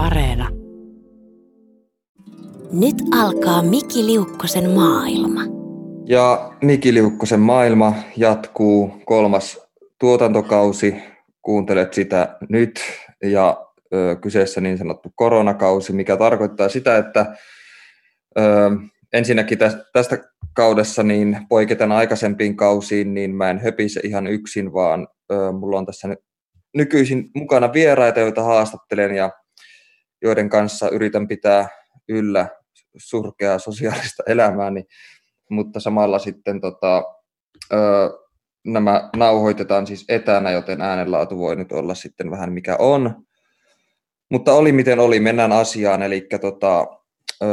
Areena. Nyt alkaa Miki Liukkosen maailma. Ja Miki Liukkosen maailma jatkuu kolmas tuotantokausi. Kuuntelet sitä nyt ja ö, kyseessä niin sanottu koronakausi, mikä tarkoittaa sitä, että ö, ensinnäkin tästä kaudessa niin poiketen aikaisempiin kausiin, niin mä en höpise ihan yksin, vaan ö, mulla on tässä nyt nykyisin mukana vieraita, joita haastattelen ja joiden kanssa yritän pitää yllä surkeaa sosiaalista elämääni, mutta samalla sitten tota, ö, nämä nauhoitetaan siis etänä, joten äänenlaatu voi nyt olla sitten vähän mikä on. Mutta oli miten oli, mennään asiaan, eli tota, ö,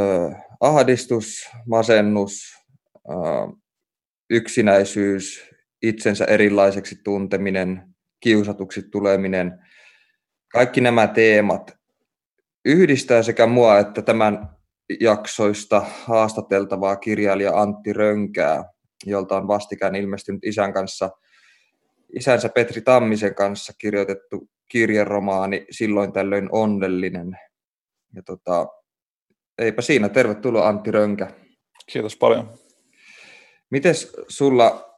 ahdistus, masennus, ö, yksinäisyys, itsensä erilaiseksi tunteminen, kiusatuksi tuleminen, kaikki nämä teemat yhdistää sekä mua että tämän jaksoista haastateltavaa kirjailija Antti Rönkää, jolta on vastikään ilmestynyt isän kanssa, isänsä Petri Tammisen kanssa kirjoitettu kirjeromaani Silloin tällöin onnellinen. Ja tota, eipä siinä, tervetuloa Antti Rönkä. Kiitos paljon. Mites sulla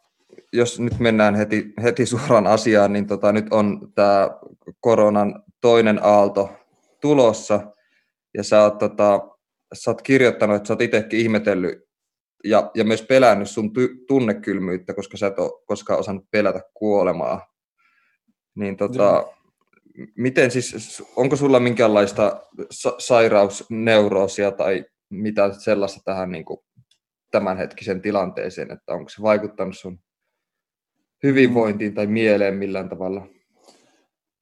jos nyt mennään heti, heti suoraan asiaan, niin tota, nyt on tämä koronan toinen aalto tulossa, ja sä oot, tota, sä oot kirjoittanut, että sä oot itsekin ihmetellyt ja, ja myös pelännyt sun ty- tunnekylmyyttä, koska sä et ole koskaan osannut pelätä kuolemaa. Niin tota, miten siis, onko sulla minkäänlaista sa- sairausneuroosia tai mitä sellaista tähän niin kuin, tämänhetkisen tilanteeseen, että onko se vaikuttanut sun hyvinvointiin tai mieleen millään tavalla?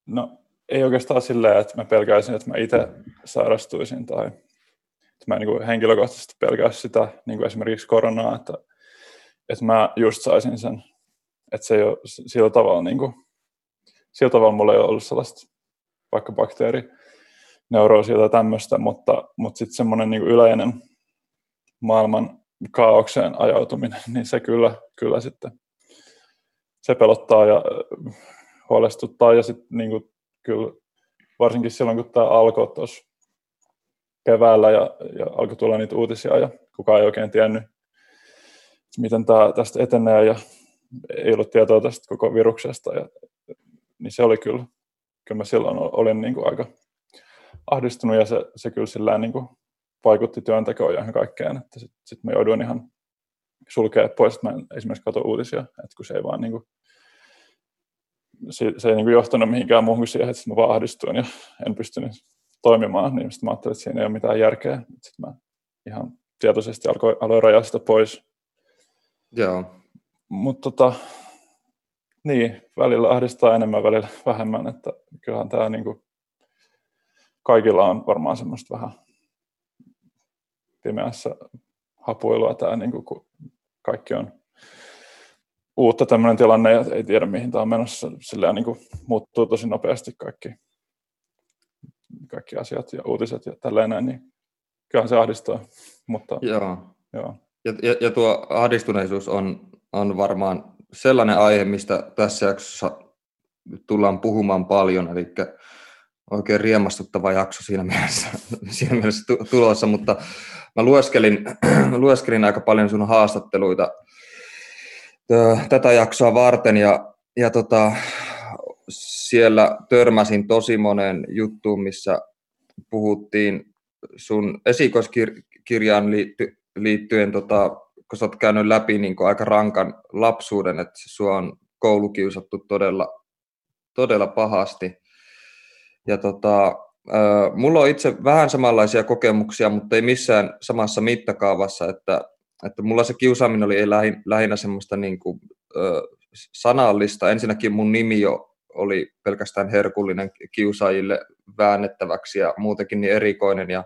No ei oikeastaan silleen, että mä pelkäisin, että mä itse sairastuisin tai että mä niin henkilökohtaisesti pelkäisin sitä niin kuin esimerkiksi koronaa, että, että mä just saisin sen, että se ei ole sillä tavalla, niin kuin, sillä tavalla mulla ei ole ollut sellaista vaikka bakteeri neuroosia tai tämmöistä, mutta, mutta sitten semmoinen niin yleinen maailman kaaukseen ajautuminen, niin se kyllä, kyllä sitten se pelottaa ja äh, huolestuttaa. Ja sitten niin kyllä varsinkin silloin, kun tämä alkoi tuossa keväällä ja, ja alkoi tulla niitä uutisia ja kukaan ei oikein tiennyt, miten tämä tästä etenee ja ei ollut tietoa tästä koko viruksesta. Ja, niin se oli kyllä, kyllä mä silloin olin niin kuin aika ahdistunut ja se, se kyllä sillä niin kuin vaikutti työntekoon ja kaikkeen, että sitten sit mä jouduin ihan sulkea pois, että mä en esimerkiksi katso uutisia, että kun se ei vaan niin kuin, se, se ei niin kuin johtanut mihinkään muuhun kuin siihen, että mä vaan ahdistuin ja en pystynyt toimimaan, niin sitten mä ajattelin, että siinä ei ole mitään järkeä. Sitten mä ihan tietoisesti alkoin, aloin rajaa sitä pois. Joo. Mutta tota, niin, välillä ahdistaa enemmän, välillä vähemmän, että kyllähän tämä niin kuin, kaikilla on varmaan semmoista vähän pimeässä hapuilua tämä, niin kuin, kun kaikki on uutta tämmöinen tilanne ja ei tiedä mihin tämä on menossa. Sillä niin kuin muuttuu tosi nopeasti kaikki, kaikki asiat ja uutiset ja tällainen, niin kyllähän se ahdistaa. Mutta, joo. joo. Ja, ja, ja tuo ahdistuneisuus on, on varmaan sellainen aihe, mistä tässä jaksossa tullaan puhumaan paljon, eli oikein riemastuttava jakso siinä mielessä, siinä mielessä tulossa, mutta mä lueskelin, mä lueskelin aika paljon sun haastatteluita tätä jaksoa varten ja, ja tota, siellä törmäsin tosi monen juttuun, missä puhuttiin sun esikoiskirjaan liitty, liittyen, tota, kun sä oot käynyt läpi niin aika rankan lapsuuden, että sua on koulukiusattu todella, todella pahasti. Ja tota, mulla on itse vähän samanlaisia kokemuksia, mutta ei missään samassa mittakaavassa, että, että mulla se kiusaaminen oli lähinnä semmoista niin kuin, sanallista. Ensinnäkin mun nimi jo oli pelkästään herkullinen kiusaajille väännettäväksi ja muutenkin niin erikoinen. Ja,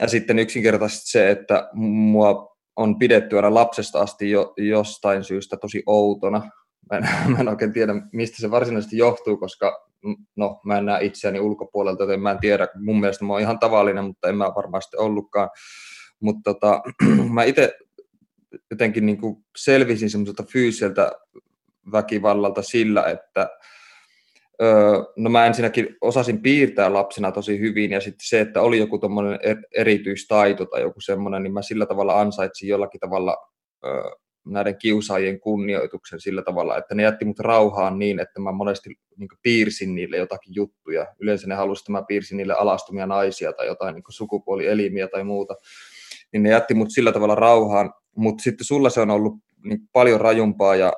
ja sitten yksinkertaisesti se, että mua on pidetty aina lapsesta asti jo, jostain syystä tosi outona. Mä en, mä en oikein tiedä, mistä se varsinaisesti johtuu, koska no, mä en näe itseäni ulkopuolelta, joten mä en tiedä. Mun mielestä mä oon ihan tavallinen, mutta en mä varmasti ollutkaan. Mutta tota, mä itse jotenkin niin kuin selvisin semmoiselta fyysiseltä väkivallalta sillä, että, no mä ensinnäkin osasin piirtää lapsena tosi hyvin ja sitten se, että oli joku tuommoinen erityistaito tai joku semmoinen, niin mä sillä tavalla ansaitsin jollakin tavalla näiden kiusaajien kunnioituksen sillä tavalla, että ne jätti mut rauhaan niin, että mä monesti niin piirsin niille jotakin juttuja. Yleensä ne halusivat, että mä piirsin niille alastumia naisia tai jotain niin sukupuolielimiä tai muuta. Niin ne jätti mut sillä tavalla rauhaan, mutta sitten sulla se on ollut niin paljon rajumpaa ja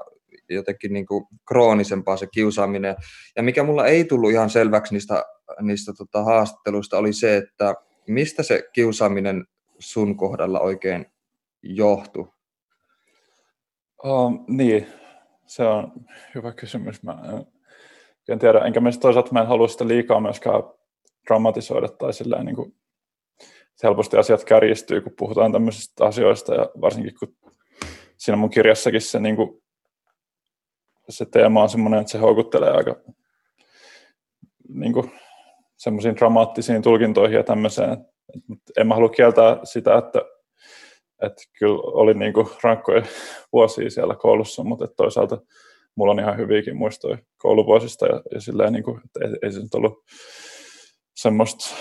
jotenkin niin kuin kroonisempaa se kiusaaminen. Ja mikä mulla ei tullut ihan selväksi niistä, niistä tota haastatteluista oli se, että mistä se kiusaaminen sun kohdalla oikein johtui? Um, niin, se on hyvä kysymys. Mä en, en tiedä, enkä mä toisaalta mä en halua sitä liikaa myöskään dramatisoida tai sillä niin kuin, helposti asiat kärjistyy, kun puhutaan tämmöisistä asioista ja varsinkin kun siinä mun kirjassakin se, niin kuin, se teema on semmoinen, että se houkuttelee aika niin kuin, semmoisiin dramaattisiin tulkintoihin ja tämmöiseen. En mä halua kieltää sitä, että että kyllä oli niin kuin rankkoja vuosia siellä koulussa, mutta toisaalta mulla on ihan hyviäkin muistoja kouluvuosista ja, ja silleen, niin kuin, että ei, ei se nyt ollut semmoista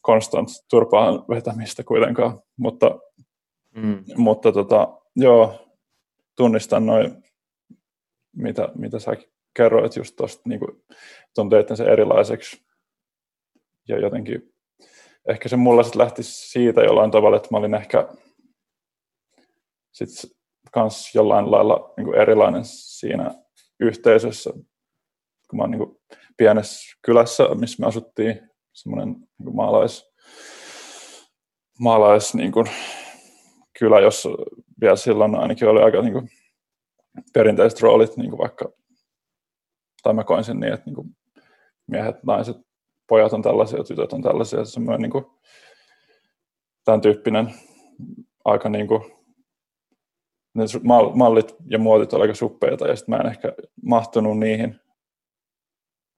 konstant turpaan vetämistä kuitenkaan, mutta, mm. mutta tota, joo, tunnistan noin, mitä, mitä sä kerroit just tuosta niin tunteiden se erilaiseksi ja jotenkin ehkä se mulla sitten lähti siitä jollain tavalla, että mä olin ehkä sitten kans jollain lailla niin kuin erilainen siinä yhteisössä. Kun mä oon niin pienessä kylässä, missä me asuttiin, semmoinen niin maalais, maalais niin kuin, kylä, jossa vielä silloin ainakin oli aika niin kuin, perinteiset roolit, niin kuin vaikka, tai mä koin sen niin, että niin kuin, miehet, naiset, pojat on tällaisia, tytöt on tällaisia, semmoinen niin kuin, tämän tyyppinen aika niin kuin, ne mallit ja muotit olivat aika suppeita ja sitten mä en ehkä mahtunut niihin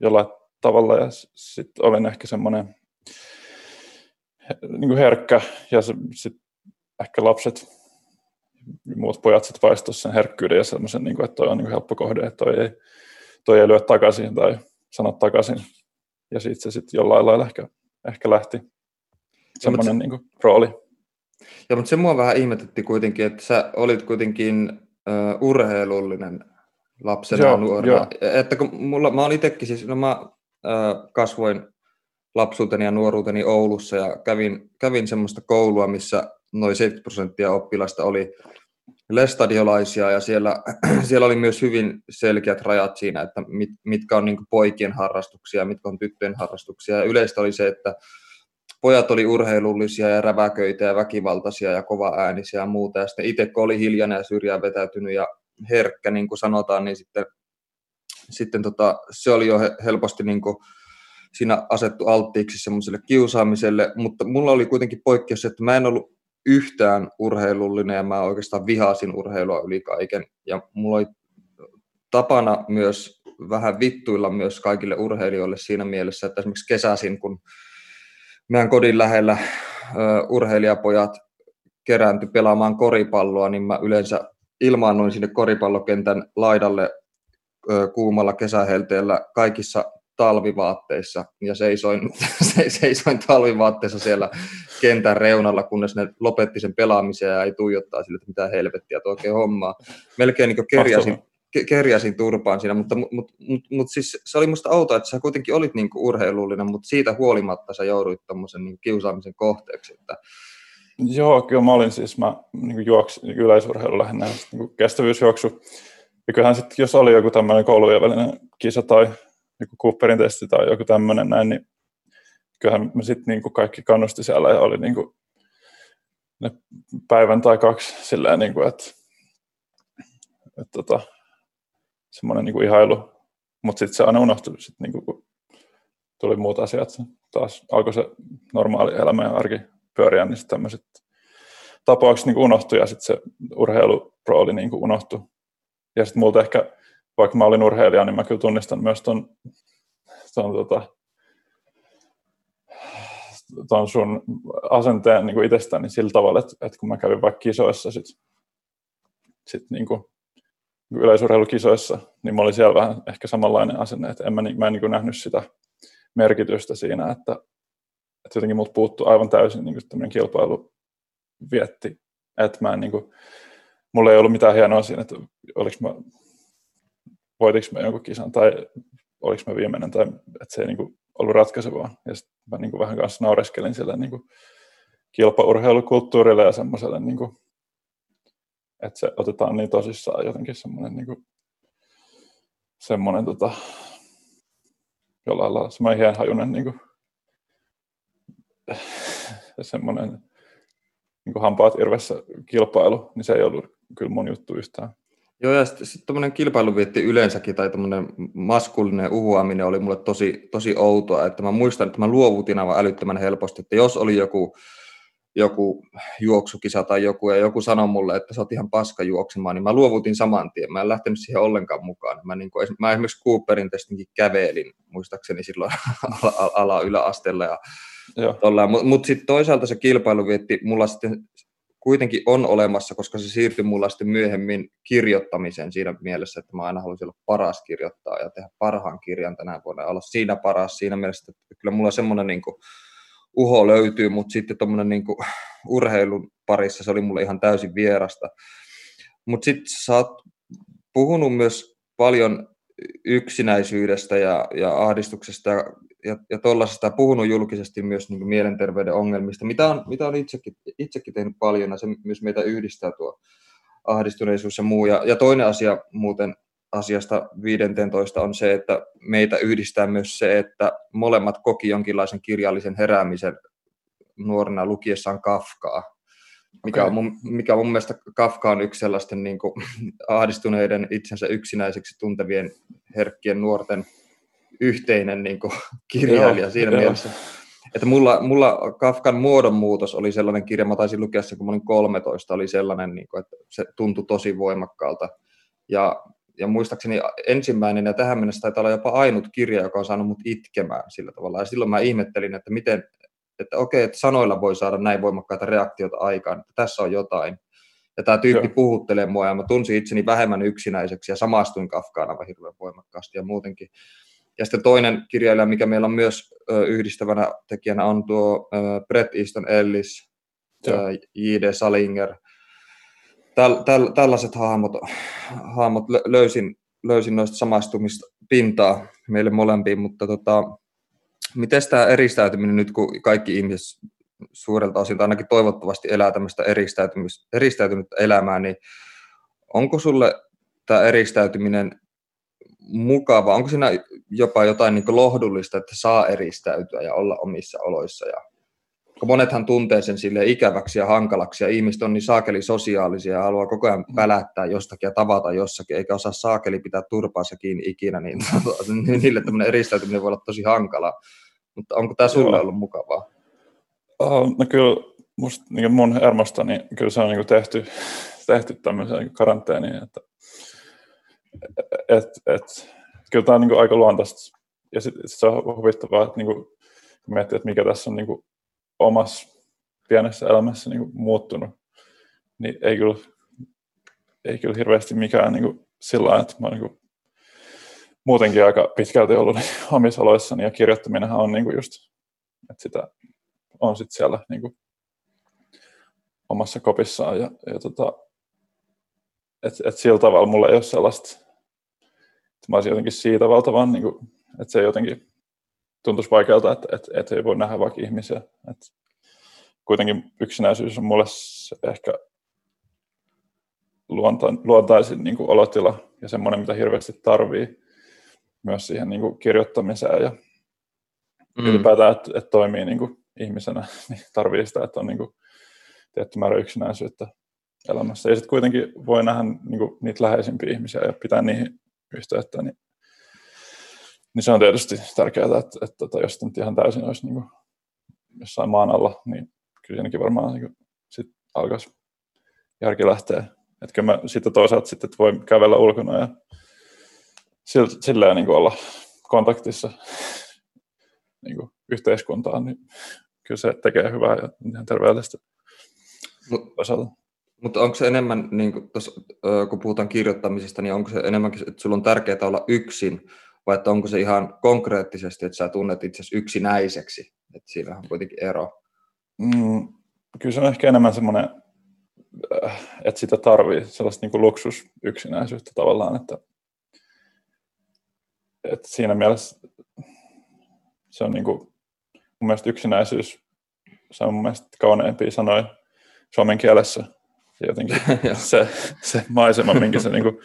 jollain tavalla ja sitten olin ehkä semmoinen niin herkkä ja sitten ehkä lapset muut pojat sitten vaistoivat sen herkkyyden ja semmoisen, niin kuin, että toi on niin kuin helppo kohde, että toi ei, toi ei lyö takaisin tai sano takaisin. Ja siitä se sitten jollain lailla ehkä, ehkä lähti semmoinen niin kuin, rooli. Ja, mutta se mua vähän ihmetytti kuitenkin, että sä olit kuitenkin uh, urheilullinen lapsena joo, ja nuorena. Joo. Että kun mulla, mä olin itsekin siis, no mä kasvoin lapsuuteni ja nuoruuteni Oulussa ja kävin, kävin semmoista koulua, missä noin 70 prosenttia oppilasta oli lestadiolaisia ja siellä, siellä oli myös hyvin selkeät rajat siinä, että mit, mitkä on niin poikien harrastuksia, mitkä on tyttöjen harrastuksia. Ja yleistä oli se, että pojat oli urheilullisia ja räväköitä ja väkivaltaisia ja kova-äänisiä ja muuta. Ja sitten itse kun oli hiljainen ja syrjään vetäytynyt ja herkkä, niin kuin sanotaan, niin sitten, sitten tota, se oli jo helposti niin kuin siinä asettu alttiiksi semmoiselle kiusaamiselle, mutta mulla oli kuitenkin poikkeus, että mä en ollut yhtään urheilullinen ja mä oikeastaan vihasin urheilua yli kaiken. Ja mulla oli tapana myös vähän vittuilla myös kaikille urheilijoille siinä mielessä, että esimerkiksi kesäisin, kun meidän kodin lähellä urheilijapojat kerääntyi pelaamaan koripalloa, niin mä yleensä ilmaannuin sinne koripallokentän laidalle kuumalla kesähelteellä kaikissa talvivaatteissa ja seisoin, seisoin talvivaatteissa siellä kentän reunalla, kunnes ne lopetti sen pelaamisen ja ei tuijottaa sille, että mitä helvettiä tuo oikein hommaa. Melkein niin kerjäsin, kerjäsin turpaan siinä, mutta mut, mut, mut, siis se oli musta outoa, että sä kuitenkin olit niin urheilullinen, mutta siitä huolimatta sä jouduit tuommoisen niin kiusaamisen kohteeksi. Että... Joo, kyllä mä olin siis, mä niin juoksin niin yleisurheilu lähinnä niin kestävyysjuoksu. Ja kyllähän sitten, jos oli joku tämmöinen koulujen välinen kisa tai joku Cooperin testi tai joku tämmöinen näin, niin kyllähän me sitten niin kaikki kannusti siellä ja oli niin kuin ne päivän tai kaksi silleen, niin kuin, että, että tota, semmoinen niin kuin ihailu, mutta sitten se aina unohtui, sit niin kuin, kun tuli muut asiat, taas alkoi se normaali elämä ja arki pyöriä, niin sitten tämmöiset tapaukset niin unohtui ja sitten se urheilurooli niin unohtui. Ja sitten multa ehkä, vaikka mä olin urheilija, niin mä kyllä tunnistan myös ton, ton, tota, ton sun asenteen niin itsestäni sillä tavalla, että, että kun mä kävin vaikka kisoissa sit, sit niin kuin yleisurheilukisoissa, niin mulla oli siellä vähän ehkä samanlainen asenne, että en mä, mä en niin nähnyt sitä merkitystä siinä, että, että jotenkin mut puuttuu aivan täysin niin tämmöinen kilpailu vietti, että mä en niin kuin, mulla ei ollut mitään hienoa siinä, että oliko mä, voitiko mä jonkun kisan tai oliko mä viimeinen tai että se ei niin kuin ollut ratkaisevaa. Ja sitten mä niin kuin vähän kanssa naureskelin sille niin kuin kilpaurheilukulttuurille ja semmoiselle, niin kuin, että se otetaan niin tosissaan jotenkin semmoinen niin kuin, semmoinen tota, jollain lailla semmoinen hienhajunen niin kuin, semmoinen niin kuin hampaat irvessä kilpailu, niin se ei ollut kyllä mun juttu yhtään. Joo, ja sitten sit tämmöinen kilpailuvietti yleensäkin, tai tämmöinen maskullinen uhuaminen oli mulle tosi, tosi outoa, että mä muistan, että mä luovutin aivan älyttömän helposti, että jos oli joku, joku juoksukisa tai joku, ja joku sanoi mulle, että sä oot ihan paska juoksemaan, niin mä luovutin saman tien, mä en lähtenyt siihen ollenkaan mukaan. Mä, niin kuin, mä esimerkiksi Cooperin testinkin kävelin, muistaakseni silloin ala-yläasteella, ja mutta mut sitten toisaalta se kilpailu vietti mulla sitten kuitenkin on olemassa, koska se siirtyi mulla sitten myöhemmin kirjoittamiseen siinä mielessä, että mä aina haluaisin olla paras kirjoittaa ja tehdä parhaan kirjan tänä vuonna olla siinä paras siinä mielessä, että kyllä mulla semmoinen niin uho löytyy, mutta sitten tuommoinen niin urheilun parissa se oli mulle ihan täysin vierasta. Mutta sitten sä oot puhunut myös paljon yksinäisyydestä ja, ja ahdistuksesta ja ja, tuollaisesta puhunut julkisesti myös niin mielenterveyden ongelmista, mitä on, mitä on itsekin, itsekin tehnyt paljon, ja se myös meitä yhdistää tuo ahdistuneisuus ja muu. Ja, ja toinen asia muuten asiasta 15 on se, että meitä yhdistää myös se, että molemmat koki jonkinlaisen kirjallisen heräämisen nuorena lukiessaan Kafkaa. Mikä on, mun, mikä mun mielestä Kafka on yksi sellaisten niin kuin, ahdistuneiden itsensä yksinäiseksi tuntevien herkkien nuorten yhteinen niin kuin, kirjailija joo, siinä joo. mielessä. Että mulla, mulla Kafkan muodonmuutos oli sellainen kirja, mä taisin lukea se, kun mä olin 13, oli sellainen, niin kuin, että se tuntui tosi voimakkaalta. Ja, ja muistaakseni ensimmäinen, ja tähän mennessä taitaa olla jopa ainut kirja, joka on saanut mut itkemään sillä tavalla. Ja silloin mä ihmettelin, että miten, että okei, että sanoilla voi saada näin voimakkaita reaktioita aikaan, että tässä on jotain. Ja tämä tyyppi Joo. puhuttelee mua, ja mä tunsin itseni vähemmän yksinäiseksi, ja samastuin Kafkaan aivan hirveän voimakkaasti, ja muutenkin ja sitten toinen kirjailija, mikä meillä on myös yhdistävänä tekijänä, on tuo Brett Easton Ellis, J.D. Salinger. Täl, täl, tällaiset hahmot, hahmot löysin, löysin noista samaistumista pintaa meille molempiin, mutta tota, miten tämä eristäytyminen nyt, kun kaikki ihmiset suurelta osin, tai ainakin toivottavasti elää tämmöistä eristäytynyttä elämää, niin onko sulle tämä eristäytyminen mukava? Onko siinä jopa jotain niin lohdullista, että saa eristäytyä ja olla omissa oloissa? Ja, kun monethan tuntee sen sille ikäväksi ja hankalaksi, ja ihmiset on niin saakeli sosiaalisia ja haluaa koko ajan pälättää jostakin ja tavata jossakin, eikä osaa saakeli pitää turpaansa kiinni ikinä, niin niille tämmöinen eristäytyminen voi olla tosi hankala. Mutta onko tämä sulle ollut mukavaa? Uh, no kyllä musta, niin mun hermosta, niin kyllä se on niin tehty, tehty tämmöiseen karanteeniin, että et, et, kyllä tämä on niin aika luontaista. Ja sitten sit se on huvittavaa, että niin kuin, kun miettii, että mikä tässä on niin kuin, omassa pienessä elämässä niin kuin, muuttunut, niin ei kyllä, ei kyllä hirveästi mikään niin kuin, sillä lailla, että mä niin kuin, muutenkin aika pitkälti ollut omissa oloissani ja kirjoittaminenhan on niin kuin just, että sitä on sitten siellä niin kuin, omassa kopissaan ja, ja tota, et, et sillä tavalla mulla ei ole sellaista mä olisin jotenkin siitä valtavan, niin kuin, että se jotenkin tuntuisi vaikealta, että, että, että ei voi nähdä vaikka ihmisiä. Että kuitenkin yksinäisyys on mulle ehkä luonta, luontaisin niin kuin olotila ja semmoinen, mitä hirveästi tarvii myös siihen niin kuin kirjoittamiseen ja mm. ylipäätään, että, että toimii niin kuin ihmisenä, niin tarvii sitä, että on niin kuin tietty määrä yksinäisyyttä elämässä. Ja sitten kuitenkin voi nähdä niin kuin, niitä läheisimpiä ihmisiä ja pitää niihin yhteyttä, niin, niin se on tietysti tärkeää, että, että, että tota, jos nyt ihan täysin olisi niin kuin jossain maan alla, niin kyllä siinäkin varmaan niin kuin, sit alkaisi järki lähteä. Että mä sitten toisaalta sitten, että voi kävellä ulkona ja silleen niin kuin olla kontaktissa niin kuin yhteiskuntaan, niin kyllä se tekee hyvää ja ihan terveellistä. Mutta Mutta onko se enemmän, niin kun, tos, kun puhutaan kirjoittamisesta, niin onko se enemmänkin, että sulla on tärkeää olla yksin, vai että onko se ihan konkreettisesti, että sä tunnet itsesi yksinäiseksi? Että siinä on kuitenkin ero. Mm, kyllä se on ehkä enemmän semmoinen, äh, että sitä tarvii, sellaista niin luksusyksinäisyyttä tavallaan, että, että siinä mielessä se on niin kuin, mun mielestä yksinäisyys, se on mun mielestä kauneempia sanoja suomen kielessä. Ja jotenkin se, se maisema, minkä se niin kuin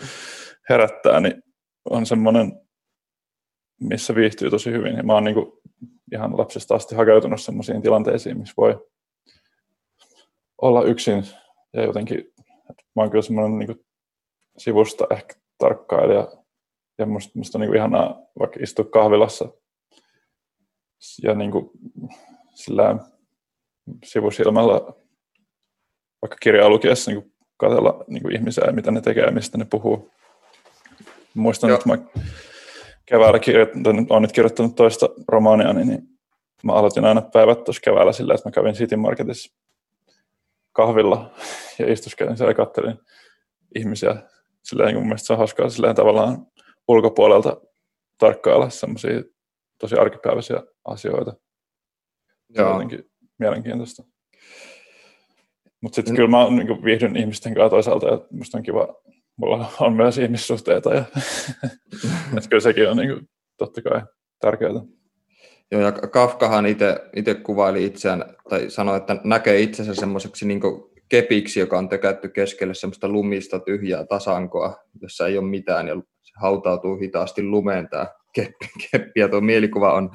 herättää, niin on semmoinen, missä viihtyy tosi hyvin. Ja mä oon niin kuin ihan lapsesta asti hakeutunut semmoisiin tilanteisiin, missä voi olla yksin ja jotenkin, että mä oon kyllä semmoinen niin sivusta ehkä tarkkailija ja musta, musta on niin kuin ihanaa vaikka istua kahvilassa ja niin kuin, sillä sivusilmällä vaikka kirjaa lukiessa niin katsella niin kuin ihmisiä ja mitä ne tekee ja mistä ne puhuu. Muistan, Joo. että mä keväällä kirjoittanut, olen nyt kirjoittanut toista romaania, niin mä aloitin aina päivät tuossa keväällä sillä, että mä kävin City Marketissa kahvilla ja istuskelin siellä ja kattelin ihmisiä. Silleen, niin mun mielestä se on hauskaa silleen tavallaan ulkopuolelta tarkkailla semmoisia tosi arkipäiväisiä asioita. Se on jotenkin mielenkiintoista. Mutta sitten mm. kyllä mä niin viihdyn ihmisten kanssa toisaalta, että musta on kiva, mulla on myös ihmissuhteita ja että kyllä sekin on niin kuin, totta kai tärkeää. Joo, ja Kafkahan itse kuvaili itseään, tai sanoi, että näkee itsensä semmoiseksi niin kepiksi, joka on tökätty keskelle semmoista lumista tyhjää tasankoa, jossa ei ole mitään, ja hautautuu hitaasti lumeen tämä keppi, keppi, ja tuo mielikuva on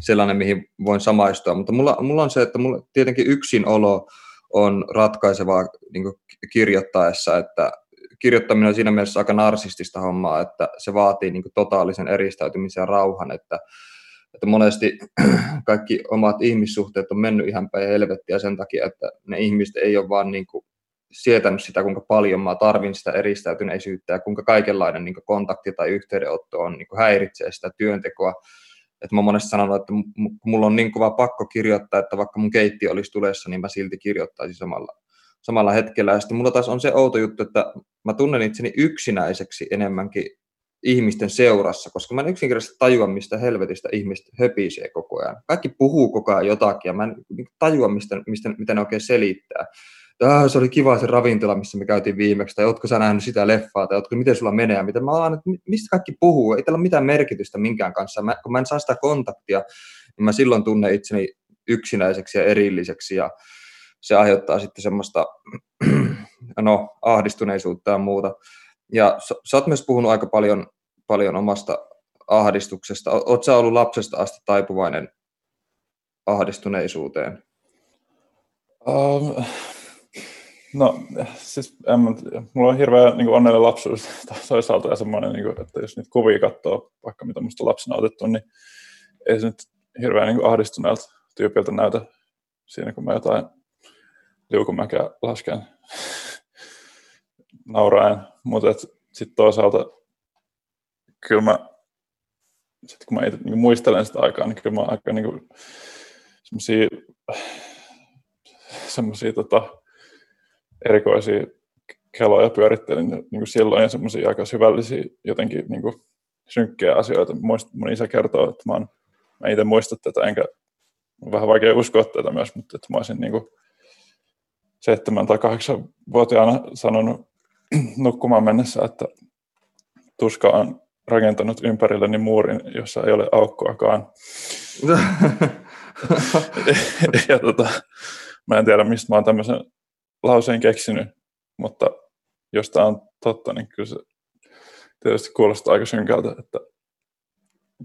sellainen, mihin voin samaistua. Mutta mulla, mulla on se, että mulla tietenkin yksinolo on ratkaisevaa niin kirjoittaessa, että kirjoittaminen on siinä mielessä aika narsistista hommaa, että se vaatii niin totaalisen eristäytymisen ja rauhan, että, että monesti kaikki omat ihmissuhteet on mennyt ihan päin helvettiä sen takia, että ne ihmiset ei ole vaan niin kuin sietänyt sitä, kuinka paljon mä tarvin sitä eristäytyneisyyttä ja kuinka kaikenlainen niin kontakti tai yhteydenotto on, niin häiritsee sitä työntekoa että mä monesti sanonut, että mulla on niin kova pakko kirjoittaa, että vaikka mun keitti olisi tulessa, niin mä silti kirjoittaisin samalla, samalla hetkellä. Ja sitten mulla taas on se outo juttu, että mä tunnen itseni yksinäiseksi enemmänkin ihmisten seurassa, koska mä en yksinkertaisesti tajua, mistä helvetistä ihmiset höpisee koko ajan. Kaikki puhuu koko ajan jotakin ja mä en tajua, mistä, mistä, mitä ne oikein selittää ah, se oli kiva se ravintola, missä me käytiin viimeksi, tai ootko sä nähnyt sitä leffaa, tai ootko, miten sulla menee, miten mä alan, että mistä kaikki puhuu, ei tällä ole mitään merkitystä minkään kanssa, mä, kun mä en saa sitä kontaktia, niin mä silloin tunnen itseni yksinäiseksi ja erilliseksi, ja se aiheuttaa sitten semmoista no, ahdistuneisuutta ja muuta. Ja sä, sä oot myös puhunut aika paljon, paljon omasta ahdistuksesta. Oot sä ollut lapsesta asti taipuvainen ahdistuneisuuteen? Um, No siis en, mulla on hirveän niin onnellinen lapsuus toisaalta ja semmoinen, niin kuin, että jos nyt kuvia katsoo, vaikka mitä musta lapsena otettu, niin ei se nyt hirveän niin ahdistuneelta tyypiltä näytä siinä, kun mä jotain liukumäkeä lasken nauraen. Mutta sitten toisaalta kyllä mä, sit kun mä itse niin muistelen sitä aikaa, niin kyllä mä aika niin semmoisia semmoisia tota, erikoisia keloja pyörittelin niin kuin silloin ja semmoisia aika syvällisiä jotenkin niin kuin synkkiä asioita. Muist, mun isä kertoo, että mä, oon, mä itse muista tätä, enkä vähän vaikea uskoa tätä myös, mutta että mä olisin niin kuin seitsemän tai kahdeksan vuotiaana sanonut nukkumaan mennessä, että tuska on rakentanut ympärilleni muurin, jossa ei ole aukkoakaan. ja tota, mä en tiedä, mistä mä oon tämmöisen lauseen keksinyt, mutta jos tämä on totta, niin kyllä se tietysti kuulostaa aika synkältä. Että...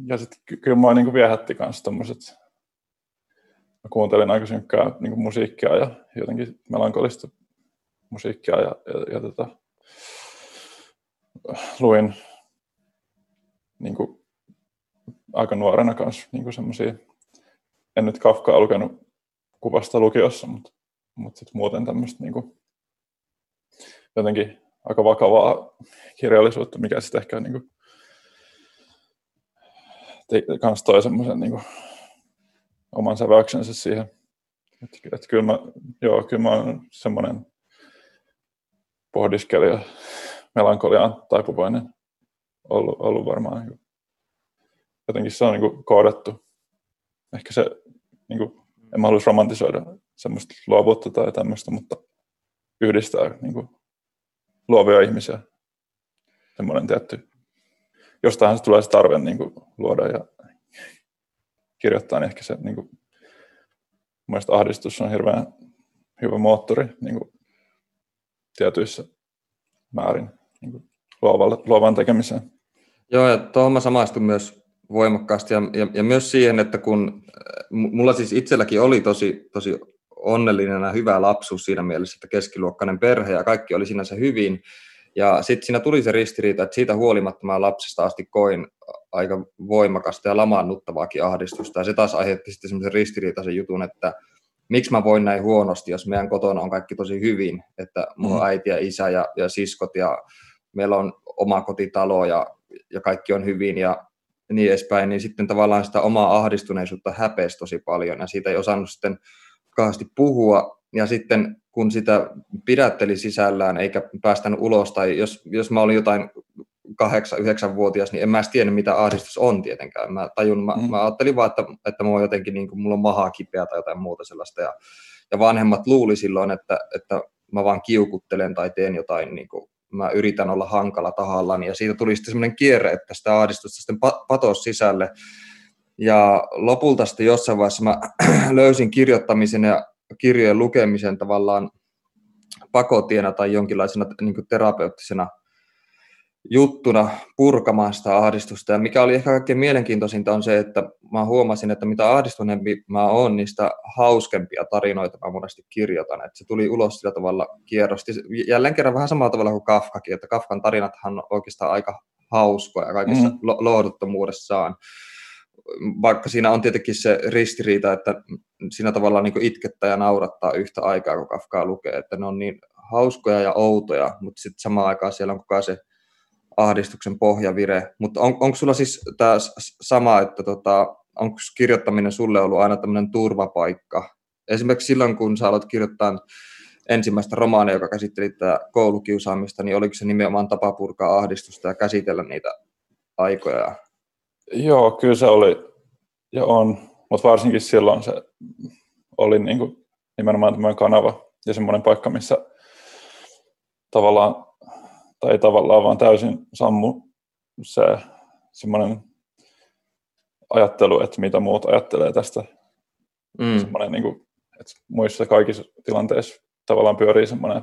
Ja sitten kyllä mua niin viehätti myös tommoset, mä kuuntelin aika synkkää niin musiikkia ja jotenkin melankolista musiikkia ja, ja, ja tota, luin niin kuin, aika nuorena kanssa niin semmoisia, en nyt Kafkaa lukenut kuvasta lukiossa, mutta mutta sitten muuten tämmöistä niinku, jotenkin aika vakavaa kirjallisuutta, mikä sitten ehkä niinku, te, kans toi semmoisen niinku, oman säväyksensä siihen. Että et kyllä mä, joo, kyllä mä oon semmoinen pohdiskelija, melankoliaan taipuvainen ollut, ollut varmaan. Niin jotenkin se on niin kuin koodattu. Ehkä se, niin kuin, en mä halua romantisoida semmoista luovuutta tai tämmöistä, mutta yhdistää niin kuin, luovia ihmisiä. Semmoinen tietty. Jostainhan se tulee se tarve niin kuin, luoda ja kirjoittaa, niin ehkä se niin kuin, ahdistus on hirveän hyvä moottori niin kuin, tietyissä määrin niin kuin, luovalle, luovan tekemiseen. Joo, ja tuohon mä samaistun myös voimakkaasti ja, ja, ja myös siihen, että kun mulla siis itselläkin oli tosi, tosi onnellinen ja hyvä lapsuus siinä mielessä, että keskiluokkainen perhe ja kaikki oli sinänsä hyvin. Ja sitten siinä tuli se ristiriita, että siitä huolimatta mä lapsesta asti koin aika voimakasta ja lamaannuttavaakin ahdistusta. Ja se taas aiheutti sitten semmoisen ristiriitaisen jutun, että miksi mä voin näin huonosti, jos meidän kotona on kaikki tosi hyvin, että on mm. äiti ja isä ja, ja siskot ja meillä on oma kotitalo ja, ja kaikki on hyvin ja niin edespäin, niin sitten tavallaan sitä omaa ahdistuneisuutta häpesi tosi paljon ja siitä ei osannut sitten kauheasti puhua ja sitten kun sitä pidätteli sisällään eikä päästänyt ulos tai jos, jos mä olin jotain kahdeksan, yhdeksänvuotias, niin en mä edes tiennyt, mitä ahdistus on tietenkään. Mä, tajun, mä, mm. mä ajattelin vaan, että, että mulla on jotenkin, niin kuin, mulla on mahaa kipeä tai jotain muuta sellaista. Ja, ja vanhemmat luuli silloin, että, että mä vaan kiukuttelen tai teen jotain, niin kuin, mä yritän olla hankala tahallani. Ja siitä tuli sitten semmoinen kierre, että sitä ahdistusta sitten patos sisälle. Ja lopulta sitten jossain vaiheessa mä löysin kirjoittamisen ja kirjojen lukemisen tavallaan pakotiena tai jonkinlaisena niin terapeuttisena juttuna purkamaan sitä ahdistusta. Ja mikä oli ehkä kaikkein mielenkiintoisinta on se, että mä huomasin, että mitä ahdistuneempi mä oon, niin sitä hauskempia tarinoita mä monesti kirjoitan. Että se tuli ulos sillä tavalla kierrosti. Jälleen kerran vähän samalla tavalla kuin Kafkakin, että Kafkan tarinathan on oikeastaan aika hauskoja kaikessa mm. lohduttomuudessaan. Vaikka siinä on tietenkin se ristiriita, että siinä tavalla niin itkettä ja naurattaa yhtä aikaa, kun Kafkaa lukee, että ne on niin hauskoja ja outoja, mutta sitten samaan aikaan siellä on koko se ahdistuksen pohjavire. Mutta on, onko sulla siis tämä sama, että tota, onko kirjoittaminen sulle ollut aina tämmöinen turvapaikka? Esimerkiksi silloin, kun sä aloit kirjoittaa ensimmäistä romaania, joka käsitteli tätä koulukiusaamista, niin oliko se nimenomaan tapa purkaa ahdistusta ja käsitellä niitä aikoja? Joo, kyllä se oli ja on, mutta varsinkin silloin se oli niin kuin nimenomaan tämmöinen kanava ja semmoinen paikka, missä tavallaan tai tavallaan vaan täysin sammu se semmoinen ajattelu, että mitä muut ajattelee tästä. Mm. Semmoinen, niin kuin, että muissa kaikissa tilanteissa tavallaan pyörii semmoinen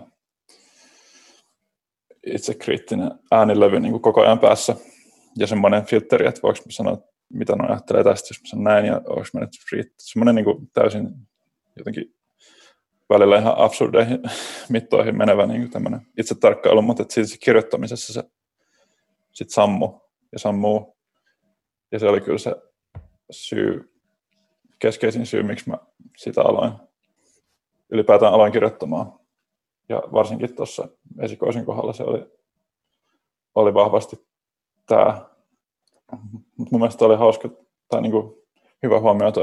itsekriittinen äänilevy niin kuin koko ajan päässä ja semmoinen filteri, että voiko mä sanoa, mitä ne ajattelee tästä, jos mä sanon näin, ja onko mä nyt semmoinen niin kuin täysin jotenkin välillä ihan absurdeihin mittoihin menevä niin tämmöinen itse tarkkailu, mutta että siitä kirjoittamisessa se sitten sammu ja sammuu. Ja se oli kyllä se syy, keskeisin syy, miksi mä sitä aloin, ylipäätään aloin kirjoittamaan. Ja varsinkin tuossa esikoisen kohdalla se oli, oli vahvasti tämä. Mutta mun mielestä oli hauska tai niin kuin hyvä huomioida,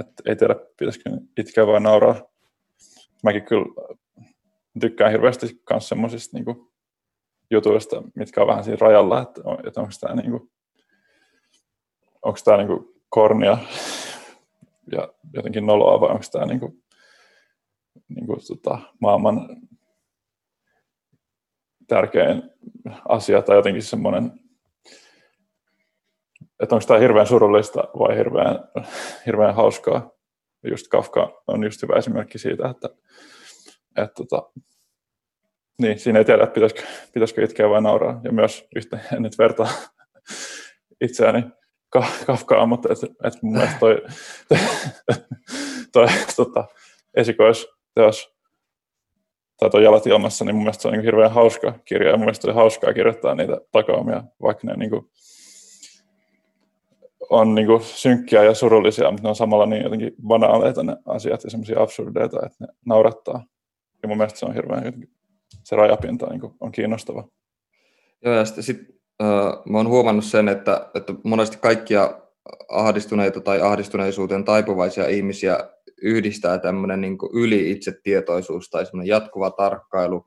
että ei tiedä, pitäisikö itkeä vai nauraa. Mäkin kyllä tykkään hirveästi myös semmoisista niin jutuista, mitkä on vähän siinä rajalla, että, että onko tämä niin kuin, niin kuin kornia ja jotenkin noloa vai onko tämä niin kuin, niin kuin, tota, maailman tärkein asia tai jotenkin semmoinen, että onko tämä hirveän surullista vai hirveän, hirveän hauskaa. Just Kafka on just hyvä esimerkki siitä, että et, tota, niin, siinä ei tiedä, että pitäisikö, pitäisikö itkeä vai nauraa. Ja myös yhtä, en nyt vertaa itseäni Kafkaan, mutta et, et mun mielestä toi, toi tota, esikoisteos tai toi Jalat ilmassa, niin mun mielestä se on niin hirveän hauska kirja ja mun mielestä oli hauskaa kirjoittaa niitä takaumia, vaikka ne niin kuin, on niin kuin synkkiä ja surullisia, mutta ne on samalla niin jotenkin banaaleita ne asiat ja semmoisia absurdeita, että ne naurattaa. Ja mun mielestä se on hirveän, se rajapinta niin on kiinnostava. Joo, ja sitten sit, äh, mä oon huomannut sen, että, että monesti kaikkia ahdistuneita tai ahdistuneisuuteen taipuvaisia ihmisiä yhdistää tämmöinen niin yli-itsetietoisuus tai semmoinen jatkuva tarkkailu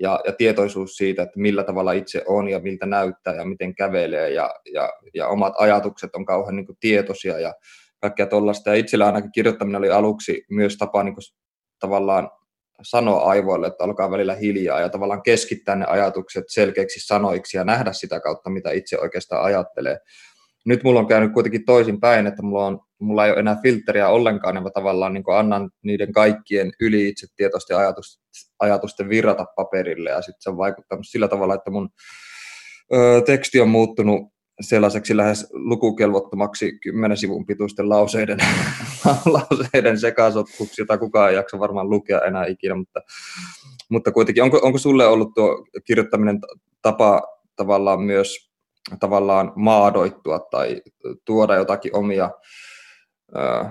ja, ja tietoisuus siitä, että millä tavalla itse on ja miltä näyttää ja miten kävelee ja, ja, ja omat ajatukset on kauhean niin kuin tietoisia ja kaikkea tuollaista. Ja itsellä ainakin kirjoittaminen oli aluksi myös tapa niin kuin, tavallaan sanoa aivoille, että alkaa välillä hiljaa ja tavallaan keskittää ne ajatukset selkeiksi sanoiksi ja nähdä sitä kautta, mitä itse oikeastaan ajattelee. Nyt mulla on käynyt kuitenkin toisin päin, että mulla, on, mulla ei ole enää filteriä ollenkaan, ja mä tavallaan niin annan niiden kaikkien yli itse tietoisten ajatusten, ajatusten virrata paperille, ja sitten se on vaikuttanut sillä tavalla, että mun ö, teksti on muuttunut sellaiseksi lähes lukukelvottomaksi kymmenen sivun pituisten lauseiden, lauseiden sekasotkuksi, jota kukaan ei jaksa varmaan lukea enää ikinä, mutta, mutta kuitenkin, onko, onko sulle ollut tuo kirjoittaminen tapa tavallaan myös tavallaan maadoittua tai tuoda jotakin omia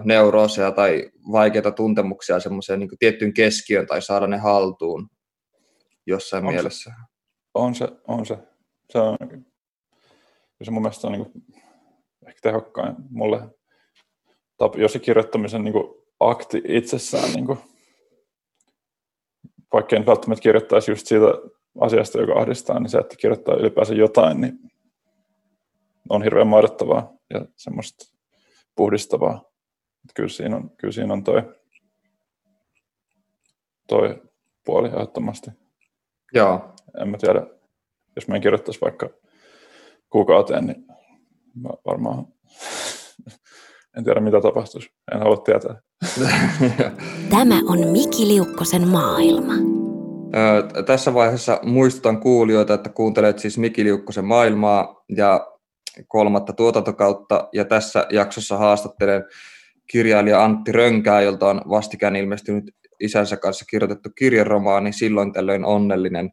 neurooseja tai vaikeita tuntemuksia semmoiseen niin tiettyyn keskiöön tai saada ne haltuun jossain on mielessä? Se, on se, on se. Se on, se mun mielestä on niin kuin, ehkä tehokkain mulle. Jos se kirjoittamisen niin kuin, akti itsessään, niin kuin, vaikka en välttämättä kirjoittaisi just siitä asiasta, joka ahdistaa, niin se, että kirjoittaa ylipäänsä jotain, niin on hirveän maidottavaa ja semmoista puhdistavaa. Että kyllä siinä on, kyllä siinä on toi, toi puoli ehdottomasti. Joo. En mä tiedä, jos mä en kirjoittaisi vaikka kuukauteen, niin mä varmaan en tiedä mitä tapahtuisi. En halua tietää. Tämä on Miki Liukkosen maailma. Tässä vaiheessa muistutan kuulijoita, että kuuntelet siis Miki Liukkosen maailmaa ja kolmatta tuotantokautta ja tässä jaksossa haastattelen kirjailija Antti Rönkää, jolta on vastikään ilmestynyt isänsä kanssa kirjoitettu kirjaromaani Silloin tällöin onnellinen.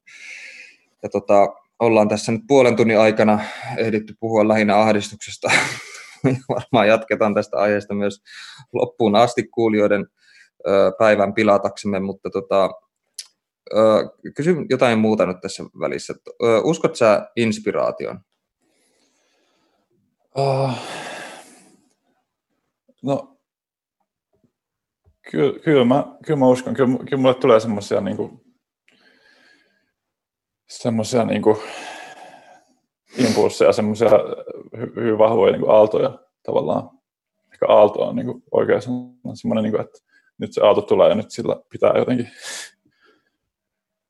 Ja tota, ollaan tässä nyt puolen tunnin aikana ehditty puhua lähinnä ahdistuksesta. Varmaan jatketaan tästä aiheesta myös loppuun asti kuulijoiden päivän pilataksemme, mutta tota, kysyn jotain muuta nyt tässä välissä. Uskot sä inspiraation? Uh, no, kyllä, kyllä, mä, kyllä mä uskon. Kyllä, kyllä mulle tulee semmoisia niinku, semmoisia niinku, impulsseja, semmoisia hy, hyvin vahvoja niinku aaltoja tavallaan. Ehkä aalto on niinku oikein semmoinen, niinku, että nyt se aalto tulee ja nyt sillä pitää jotenkin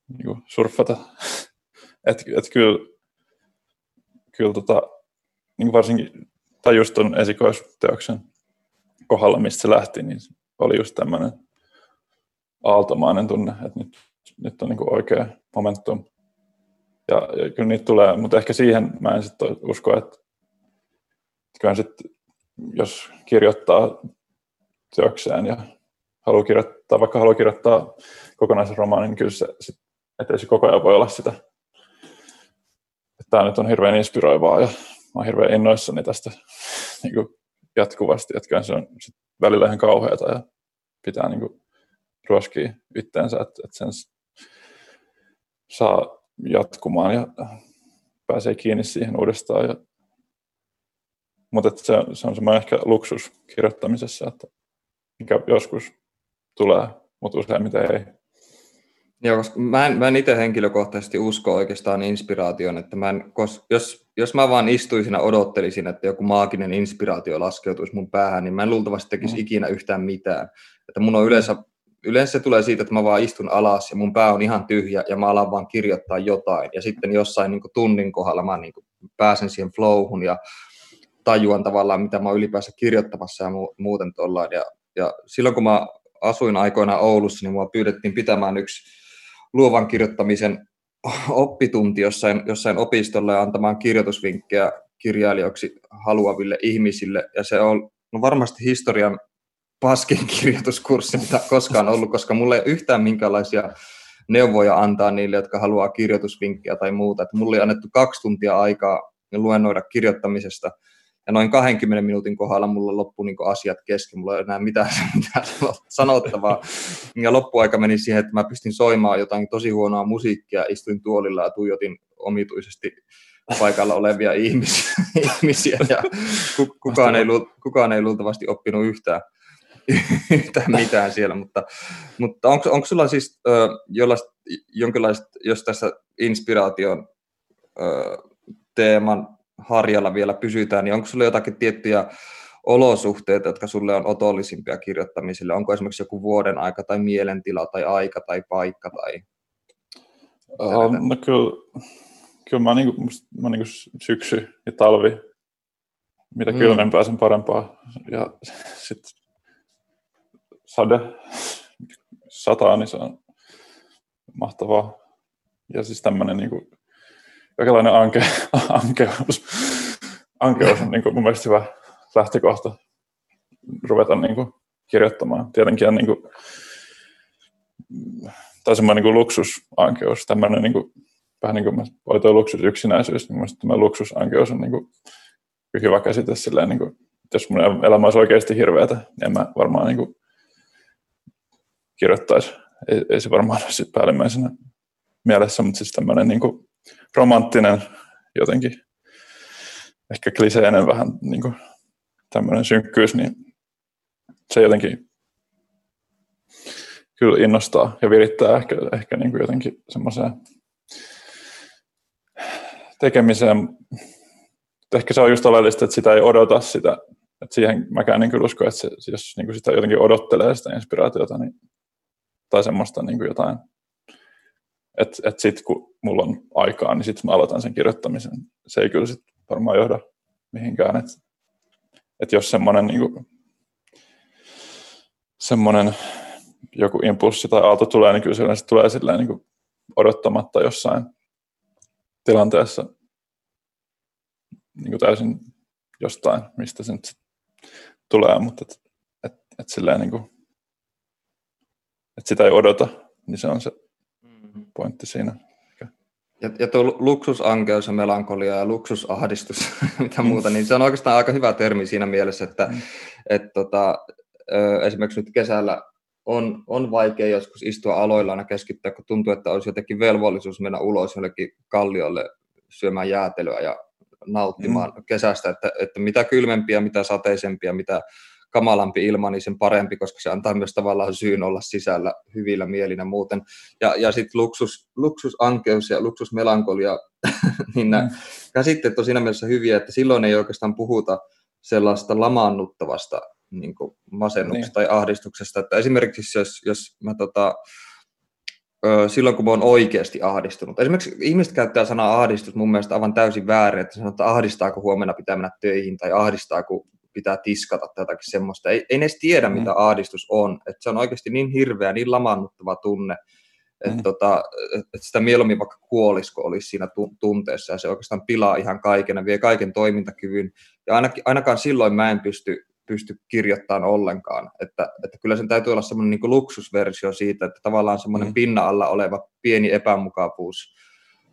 niinku surffata. että et kyllä, kyllä tota, niin varsinkin, tai just tuon esikoisteoksen kohdalla, mistä se lähti, niin oli just tämmöinen aaltomainen tunne, että nyt, nyt on niin oikea momentum. Ja, ja kyllä niitä tulee, mutta ehkä siihen mä en sitten usko, että kyllä sitten, jos kirjoittaa teokseen ja haluaa kirjoittaa, vaikka haluaa kirjoittaa kokonaisen romaanin, niin kyllä se, sit, ettei se koko ajan voi olla sitä. Että tämä nyt on hirveän inspiroivaa ja mä oon hirveän innoissani tästä niin kuin jatkuvasti, että se on sit välillä ihan kauheata ja pitää niin kuin ruoskia itteensä, että, että sen saa jatkumaan ja pääsee kiinni siihen uudestaan. Ja, mutta se, se on semmoinen ehkä luksus kirjoittamisessa, että mikä joskus tulee, mutta useimmiten ei. Joo, koska mä en, mä en itse henkilökohtaisesti usko oikeastaan inspiraation, että mä en, kos, jos, jos mä vaan istuisin ja odottelisin, että joku maaginen inspiraatio laskeutuisi mun päähän, niin mä en luultavasti tekisi mm. ikinä yhtään mitään. Että mun on yleensä, yleensä se tulee siitä, että mä vaan istun alas ja mun pää on ihan tyhjä ja mä alan vaan kirjoittaa jotain. Ja sitten jossain niin tunnin kohdalla mä niin pääsen siihen flowhun ja tajuan tavallaan, mitä mä oon ylipäänsä kirjoittamassa ja muuten tuollain. Ja, ja silloin kun mä asuin aikoina Oulussa, niin mua pyydettiin pitämään yksi luovan kirjoittamisen oppitunti jossain, jossain opistolla ja antamaan kirjoitusvinkkejä kirjailijoiksi haluaville ihmisille. Ja se on no varmasti historian paskin kirjoituskurssi, mitä koskaan ollut, koska mulla ei yhtään minkälaisia neuvoja antaa niille, jotka haluaa kirjoitusvinkkejä tai muuta. Että mulle ei annettu kaksi tuntia aikaa luennoida kirjoittamisesta – ja noin 20 minuutin kohdalla mulla loppui niin asiat kesken, mulla ei enää mitään, mitään sanottavaa. Ja loppuaika meni siihen, että mä pystin soimaan jotain tosi huonoa musiikkia, istuin tuolilla ja tuijotin omituisesti paikalla olevia ihmisiä, ihmisiä ja kukaan, ei, kukaan ei luultavasti oppinut yhtään. yhtään mitään siellä, mutta, mutta onko, onko sulla siis ö, jonkinlaista, jos tässä inspiraation teeman harjalla vielä pysytään, niin onko sulla jotakin tiettyjä olosuhteita, jotka sulle on otollisimpia kirjoittamiselle? Onko esimerkiksi joku vuoden aika tai mielentila tai aika tai paikka? Tai... Uh, no kyllä, kyllä mä, niin kuin, mä niin kuin syksy ja talvi, mitä mm. kylmempää sen parempaa. Ja sitten sade, sataa, niin se on mahtavaa. Ja siis tämmöinen niin kuin, kaikenlainen anke, ankeus, ankeus on niin kuin, mun mielestä hyvä lähtökohta ruveta niin kuin, kirjoittamaan. Tietenkin on niin kuin, tai semmoinen niin luksusankeus, tämmöinen niin kuin, vähän niin kuin voi tuo luksus yksinäisyys, niin mielestäni tämä luksusankeus on niin kuin, hyvä käsite silleen, niin kuin, jos mun elämä olisi oikeasti hirveätä, niin en mä varmaan niin kuin, kirjoittaisi. Ei, ei se varmaan ole päällimmäisenä mielessä, mutta siis tämmöinen niin kuin, romanttinen jotenkin, ehkä kliseinen vähän niin kuin, tämmöinen synkkyys, niin se jotenkin kyllä innostaa ja virittää ehkä, ehkä niin kuin jotenkin semmoiseen tekemiseen. Ehkä se on just oleellista, että sitä ei odota sitä, että siihen mäkään niin usko, että se, jos niin kuin sitä jotenkin odottelee sitä inspiraatiota niin, tai semmoista niin kuin jotain, että, että sitten kun mulla on aikaa, niin sitten mä aloitan sen kirjoittamisen. Se ei kyllä sitten varmaan johda mihinkään, että, että jos semmoinen niin kuin, semmoinen joku impulssi tai aalto tulee, niin kyllä se tulee silleen niin odottamatta jossain tilanteessa niin täysin jostain, mistä se nyt tulee, mutta et, et, et silleen niin kuin, et sitä ei odota, niin se on se. Pointti siinä. Ja, ja tuo luksusankeus ja melankolia ja luksusahdistus, mitä muuta, niin se on oikeastaan aika hyvä termi siinä mielessä, että mm. et, tota, esimerkiksi nyt kesällä on, on vaikea joskus istua aloillaan ja keskittyä, kun tuntuu, että olisi jotenkin velvollisuus mennä ulos jollekin kalliolle syömään jäätelöä ja nauttimaan mm. kesästä, että, että mitä kylmempiä, mitä sateisempia, mitä kamalampi ilma, niin sen parempi, koska se antaa myös tavallaan syyn olla sisällä hyvillä mielinä muuten. Ja, ja sitten luksus, luksusankeus ja luksusmelankolia, niin nämä mm. käsitteet on siinä mielessä hyviä, että silloin ei oikeastaan puhuta sellaista lamaannuttavasta niin kuin masennuksesta niin. tai ahdistuksesta. Että esimerkiksi jos, jos mä tota, silloin, kun mä oon oikeasti ahdistunut. Esimerkiksi ihmiset käyttää sanaa ahdistus mun mielestä aivan täysin väärin, että sanotaan, että ahdistaako huomenna pitää mennä töihin tai ahdistaako pitää tiskata tai jotakin semmoista. Ei, ei edes tiedä, mitä mm. ahdistus on. Että se on oikeasti niin hirveä, niin lamannuttava tunne, että, mm. tota, että sitä mieluummin vaikka kuolisko olisi siinä tunteessa ja se oikeastaan pilaa ihan kaiken ja vie kaiken toimintakyvyn. Ja ainakin, ainakaan silloin mä en pysty pysty kirjoittamaan ollenkaan. Että, että kyllä sen täytyy olla semmoinen niin luksusversio siitä, että tavallaan semmoinen mm. pinna alla oleva pieni epämukavuus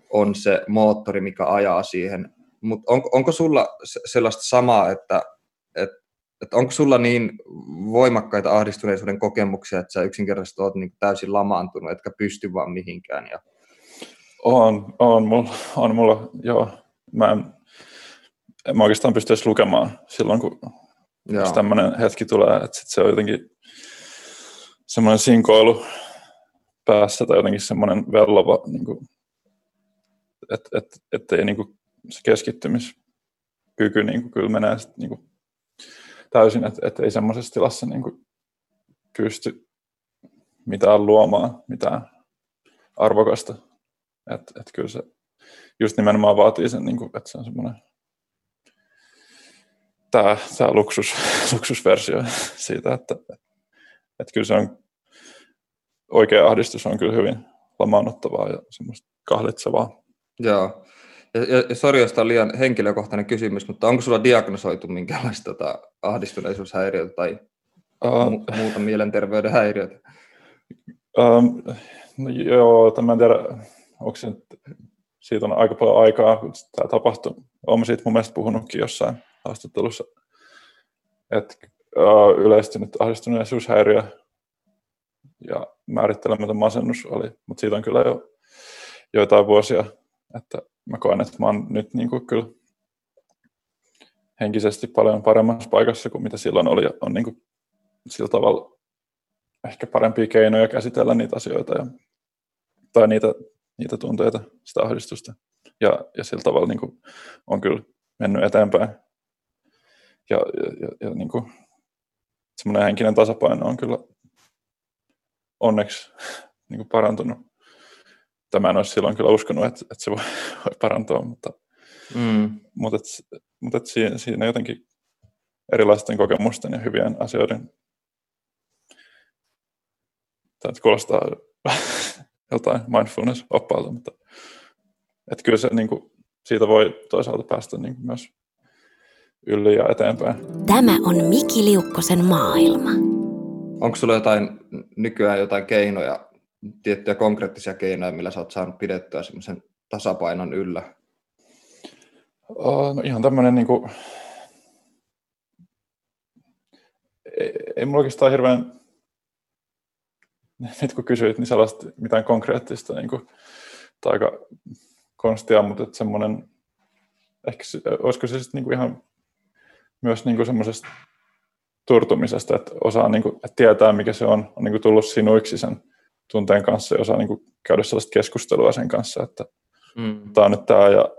on se moottori, mikä ajaa siihen. Mutta on, onko sulla sellaista samaa, että, että, onko sulla niin voimakkaita ahdistuneisuuden kokemuksia, että sä yksinkertaisesti olet niin täysin lamaantunut, etkä pysty vaan mihinkään? Ja... On, on, mulla, on mulla, joo. Mä en, en mä oikeastaan pysty edes lukemaan silloin, kun Joo. jos tämmöinen hetki tulee, että sit se on jotenkin semmoinen sinkoilu päässä tai jotenkin semmoinen vellova, niin kuin, että et, et ei niin kuin, se keskittymiskyky niin kuin, kyllä menee sit, niin kuin, täysin, että et ei semmoisessa tilassa niin kuin, pysty mitään luomaan, mitään arvokasta. Että et kyllä se just nimenomaan vaatii sen, niin kuin, että se on semmoinen tämä, tämä luksus, luksusversio siitä, että, että kyllä se on oikea ahdistus on kyllä hyvin lamaannuttavaa ja semmoista kahlitsevaa. Joo. Ja, ja, sori, jos tämä on liian henkilökohtainen kysymys, mutta onko sulla diagnosoitu minkälaista tota, ahdistuneisuushäiriötä tai uh, mu- muuta mielenterveyden häiriötä? Um, no joo, tämä en tiedä, onko se siitä on aika paljon aikaa, kun tämä tapahtui. Olen siitä mun mielestä puhunutkin jossain haastattelussa, että yleistynyt ahdistuneisuushäiriö ja määrittelemätön masennus oli, mutta siitä on kyllä jo joitain vuosia, että mä koen, että mä oon nyt niin kuin kyllä henkisesti paljon paremmassa paikassa kuin mitä silloin oli. On niin kuin sillä tavalla ehkä parempia keinoja käsitellä niitä asioita ja, tai niitä, niitä tunteita, sitä ahdistusta. Ja, ja sillä tavalla niin kuin, on kyllä mennyt eteenpäin. Ja, ja, ja, ja niin kuin, semmoinen henkinen tasapaino on kyllä onneksi niin kuin parantunut. Tämä en olisi silloin kyllä uskonut, että, että se voi, voi parantua, mutta, mm. mutta, et, mutta et siinä, siinä jotenkin erilaisten kokemusten ja hyvien asioiden Tämä kuulostaa joltain mindfulness-oppaalta, mutta että kyllä se, niin kuin, siitä voi toisaalta päästä niin kuin myös yli ja eteenpäin. Tämä on Miki Liukkosen maailma. Onko sulla jotain nykyään jotain keinoja, tiettyjä konkreettisia keinoja, millä sä oot saanut pidettyä semmoisen tasapainon yllä? no ihan tämmöinen niin kuin, ei, ei mulla oikeastaan hirveän nyt kun kysyit, niin sellaista mitään konkreettista niin kuin, tai aika konstia, mutta että semmoinen, ehkä olisiko se sitten niin ihan myös niin kuin semmoisesta turtumisesta, että osaa niin kuin, että tietää, mikä se on, on niin kuin tullut sinuiksi sen tunteen kanssa ja osaa niin kuin käydä sellaista keskustelua sen kanssa, että mm. tämä on nyt tämä ja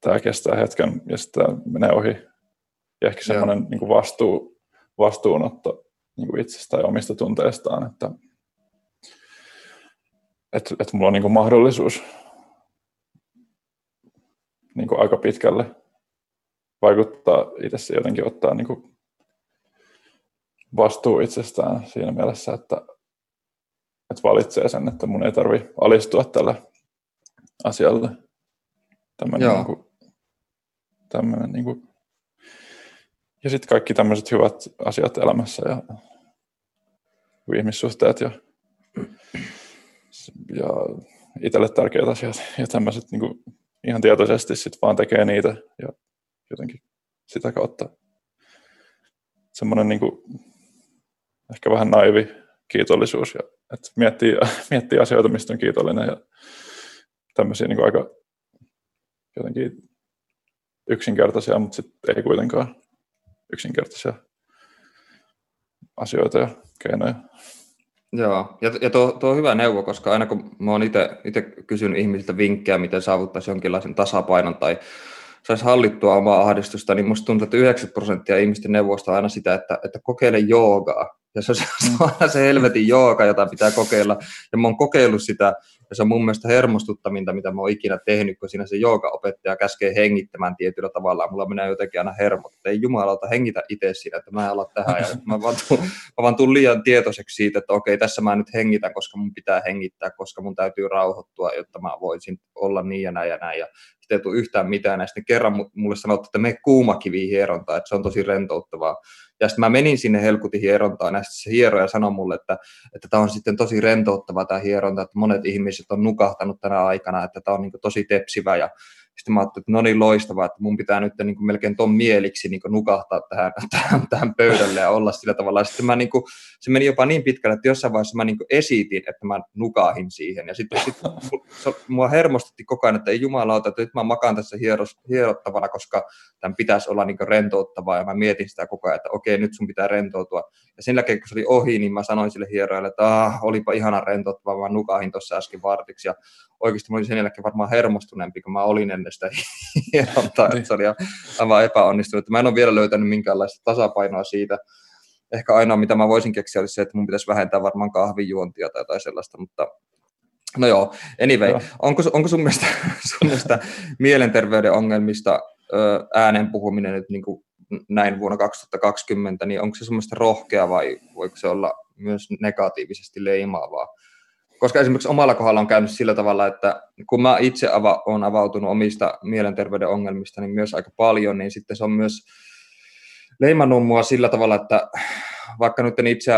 tämä kestää hetken ja sitten tämä menee ohi. Ja ehkä semmoinen niin vastuu, vastuunotto niin kuin itsestä ja omista tunteistaan, että että et mulla on niin kuin mahdollisuus niin kuin aika pitkälle vaikuttaa itse jotenkin ottaa niin kuin vastuu itsestään siinä mielessä, että, että valitsee sen, että mun ei tarvi alistua tälle asialle. Tämmöinen, Niin kuin, tämmöinen niin kuin, ja sitten kaikki tämmöiset hyvät asiat elämässä ja ihmissuhteet ja ja itselle tärkeät asiat ja tämmöiset niin kuin ihan tietoisesti sitten vaan tekee niitä ja jotenkin sitä kautta semmoinen niin kuin, ehkä vähän naivi kiitollisuus ja että miettii, miettii asioita, mistä on kiitollinen ja tämmöisiä niin aika jotenkin yksinkertaisia, mutta sitten ei kuitenkaan yksinkertaisia asioita ja keinoja. Joo, ja, ja tuo, tuo on hyvä neuvo, koska aina kun mä oon itse kysynyt ihmisiltä vinkkejä, miten saavuttaisi jonkinlaisen tasapainon tai saisi hallittua omaa ahdistusta, niin musta tuntuu, että 90 prosenttia ihmisten neuvosta on aina sitä, että, että kokeile joogaa. Ja se, se on aina se helvetin jooga, jota pitää kokeilla. Ja mä oon kokeillut sitä ja se on mun mielestä hermostuttaminta, mitä mä oon ikinä tehnyt, kun siinä se opettaja käskee hengittämään tietyllä tavalla. Mulla menee jotenkin aina hermot, että ei jumalauta hengitä itse siinä, että mä en ala tähän. Ja mä vaan, tuun, mä vaan tuun liian tietoiseksi siitä, että okei, tässä mä nyt hengitän, koska mun pitää hengittää, koska mun täytyy rauhoittua, jotta mä voisin olla niin ja näin ja näin. Ja sitten ei tule yhtään mitään. Ja sitten kerran mulle sanottu, että me kuumakivi hierontaa, että se on tosi rentouttavaa. Ja sitten mä menin sinne helkutin hierontaan, ja se hieroja sanoi mulle, että, että tämä on sitten tosi rentouttava tämä hieronta, että monet ihmiset on nukahtanut tänä aikana, että tämä on niin tosi tepsivä ja sitten mä ajattelin, että no niin loistavaa, että mun pitää nyt niin kuin melkein ton mieliksi niin kuin nukahtaa tähän, tähän, tähän pöydälle ja olla sillä tavalla. Ja sitten mä niin kuin, se meni jopa niin pitkälle, että jossain vaiheessa mä niin kuin esitin, että mä nukahin siihen. Ja sitten sit, mua hermostutti koko ajan, että ei jumalauta, että nyt mä makaan tässä hieros, hierottavana, koska tämän pitäisi olla niin kuin rentouttavaa. Ja mä mietin sitä koko ajan, että okei, nyt sun pitää rentoutua. Ja sen jälkeen, kun se oli ohi, niin mä sanoin sille hieroille, että ah, olipa ihana rentouttavaa, mä nukahin tuossa äsken vartiksi. Ja oikeasti mä olin sen jälkeen varmaan hermostuneempi, kun mä olin ennen sitä hierontaa, että se oli aivan epäonnistunut. Mä en ole vielä löytänyt minkäänlaista tasapainoa siitä. Ehkä ainoa, mitä mä voisin keksiä, olisi se, että mun pitäisi vähentää varmaan kahvijuontia tai jotain sellaista, mutta No joo, anyway, joo. Onko, onko sun, mielestä, sun mielestä mielenterveyden ongelmista ö, äänen puhuminen nyt niin kuin näin vuonna 2020, niin onko se semmoista rohkea vai voiko se olla myös negatiivisesti leimaavaa? koska esimerkiksi omalla kohdalla on käynyt sillä tavalla, että kun mä itse ava, olen avautunut omista mielenterveyden ongelmista niin myös aika paljon, niin sitten se on myös leimannut mua sillä tavalla, että vaikka nyt en itse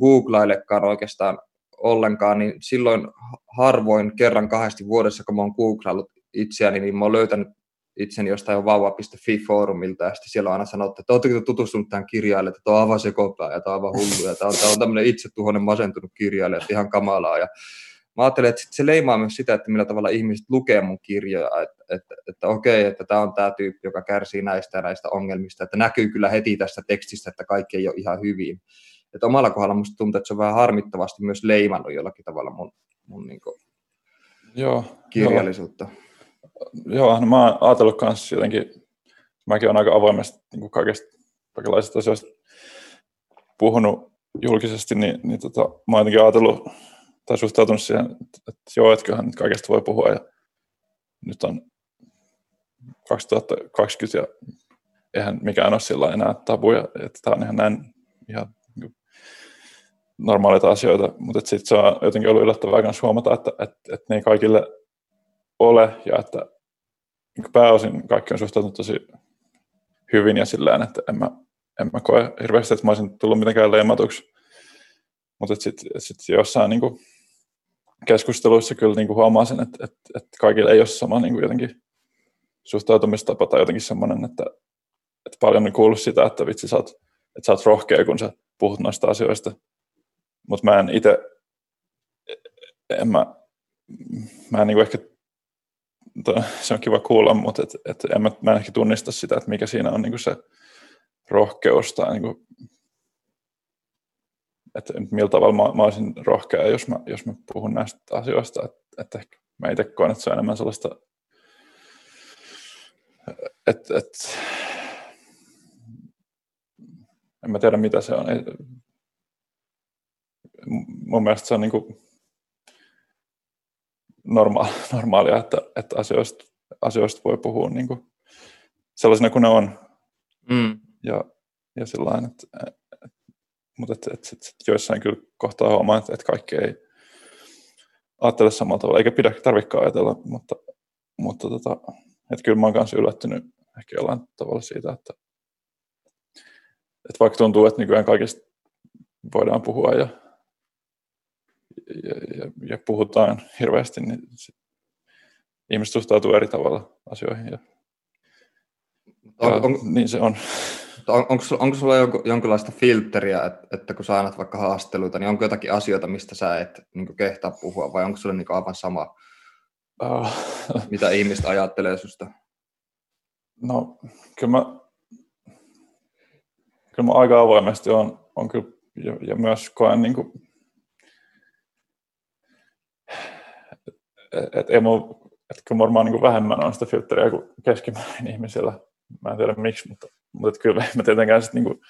googlailekaan oikeastaan ollenkaan, niin silloin harvoin kerran kahdesti vuodessa, kun mä oon googlaillut itseäni, niin mä oon löytänyt itseni jostain vauva.fi-foorumilta, ja sitten siellä on aina sanottu, että oletteko tutustunut tähän kirjailijalle, että tämä on aivan sekopää, ja tämä on aivan hullu, ja tämä on, tämä on tämmöinen itsetuhoinen masentunut kirjailija, että ihan kamalaa, ja mä ajattelen, että se leimaa myös sitä, että millä tavalla ihmiset lukee mun kirjoja, että, että, että okei, että tämä on tämä tyyppi, joka kärsii näistä ja näistä ongelmista, että näkyy kyllä heti tästä tekstistä, että kaikki ei ole ihan hyvin. Että omalla kohdalla musta tuntuu, että se on vähän harmittavasti myös leimannut jollakin tavalla mun, mun niin joo, kirjallisuutta. Joo, joo no mä oon ajatellut kanssa jotenkin, mäkin olen aika avoimesti niin kaikesta kaikenlaisista asioista puhunut julkisesti, niin, niin tota, mä oon jotenkin ajatellut tai suhtautunut siihen, että, että joo, että kyllähän nyt kaikesta voi puhua ja nyt on 2020 ja eihän mikään ole sillä enää tabuja, että tämä on ihan näin ihan niin normaaleita asioita, mutta sitten se on jotenkin ollut yllättävää myös huomata, että, että, että ne ei kaikille ole ja että niin pääosin kaikki on suhtautunut tosi hyvin ja sillä että en mä, en mä koe hirveästi, että mä olisin tullut mitenkään leimatuksi. Mutta sitten sit jossain niin kuin keskusteluissa kyllä niin kuin huomaa sen, että, että, että kaikille ei ole sama niin kuin jotenkin suhtautumistapa tai jotenkin semmoinen, että, että paljon on kuullut sitä, että vitsi sä oot, että sä oot rohkea, kun sä puhut noista asioista. Mutta mä en itse, en mä, mä en niin kuin ehkä, se on kiva kuulla, mutta et, et en mä, mä en ehkä tunnista sitä, että mikä siinä on niin kuin se rohkeus tai niin kuin että millä tavalla mä, mä olisin rohkea, jos mä, jos mä puhun näistä asioista, että, että ehkä mä itse koen, että se on enemmän sellaista, että, että en mä tiedä mitä se on. Mun mielestä se on niin kuin normaali, normaalia, että, että asioista, asioista voi puhua niin kuin sellaisena kuin ne on. Mm. Ja, ja sellainen, että, mutta et, et, et, et joissain kyllä kohtaa huomaa, että et kaikki ei ajattele samalla tavalla, eikä pidä tarvikaan ajatella, mutta, mutta tota, et kyllä mä oon kanssa yllättynyt ehkä jollain tavalla siitä, että, että vaikka tuntuu, että nykyään kaikista voidaan puhua ja, ja, ja, ja puhutaan hirveästi, niin ihmiset suhtautuu eri tavalla asioihin. Ja, on, ja on, niin se on on, onko, onko sulla jonkinlaista filtteriä, että, että kun sä annat vaikka haasteluita, niin onko jotakin asioita, mistä sä et niin kehtaa puhua, vai onko sulla niin aivan sama, uh. mitä ihmiset ajattelee susta? No, kyllä mä, kyllä mä aika avoimesti on, on kyllä, ja, ja myös koen niin kuin, et, et, et kyllä varmaan niin vähemmän on sitä filtteriä kuin keskimäärin ihmisillä. Mä en tiedä miksi, mutta mutta kyllä mä tietenkään sitten niinku,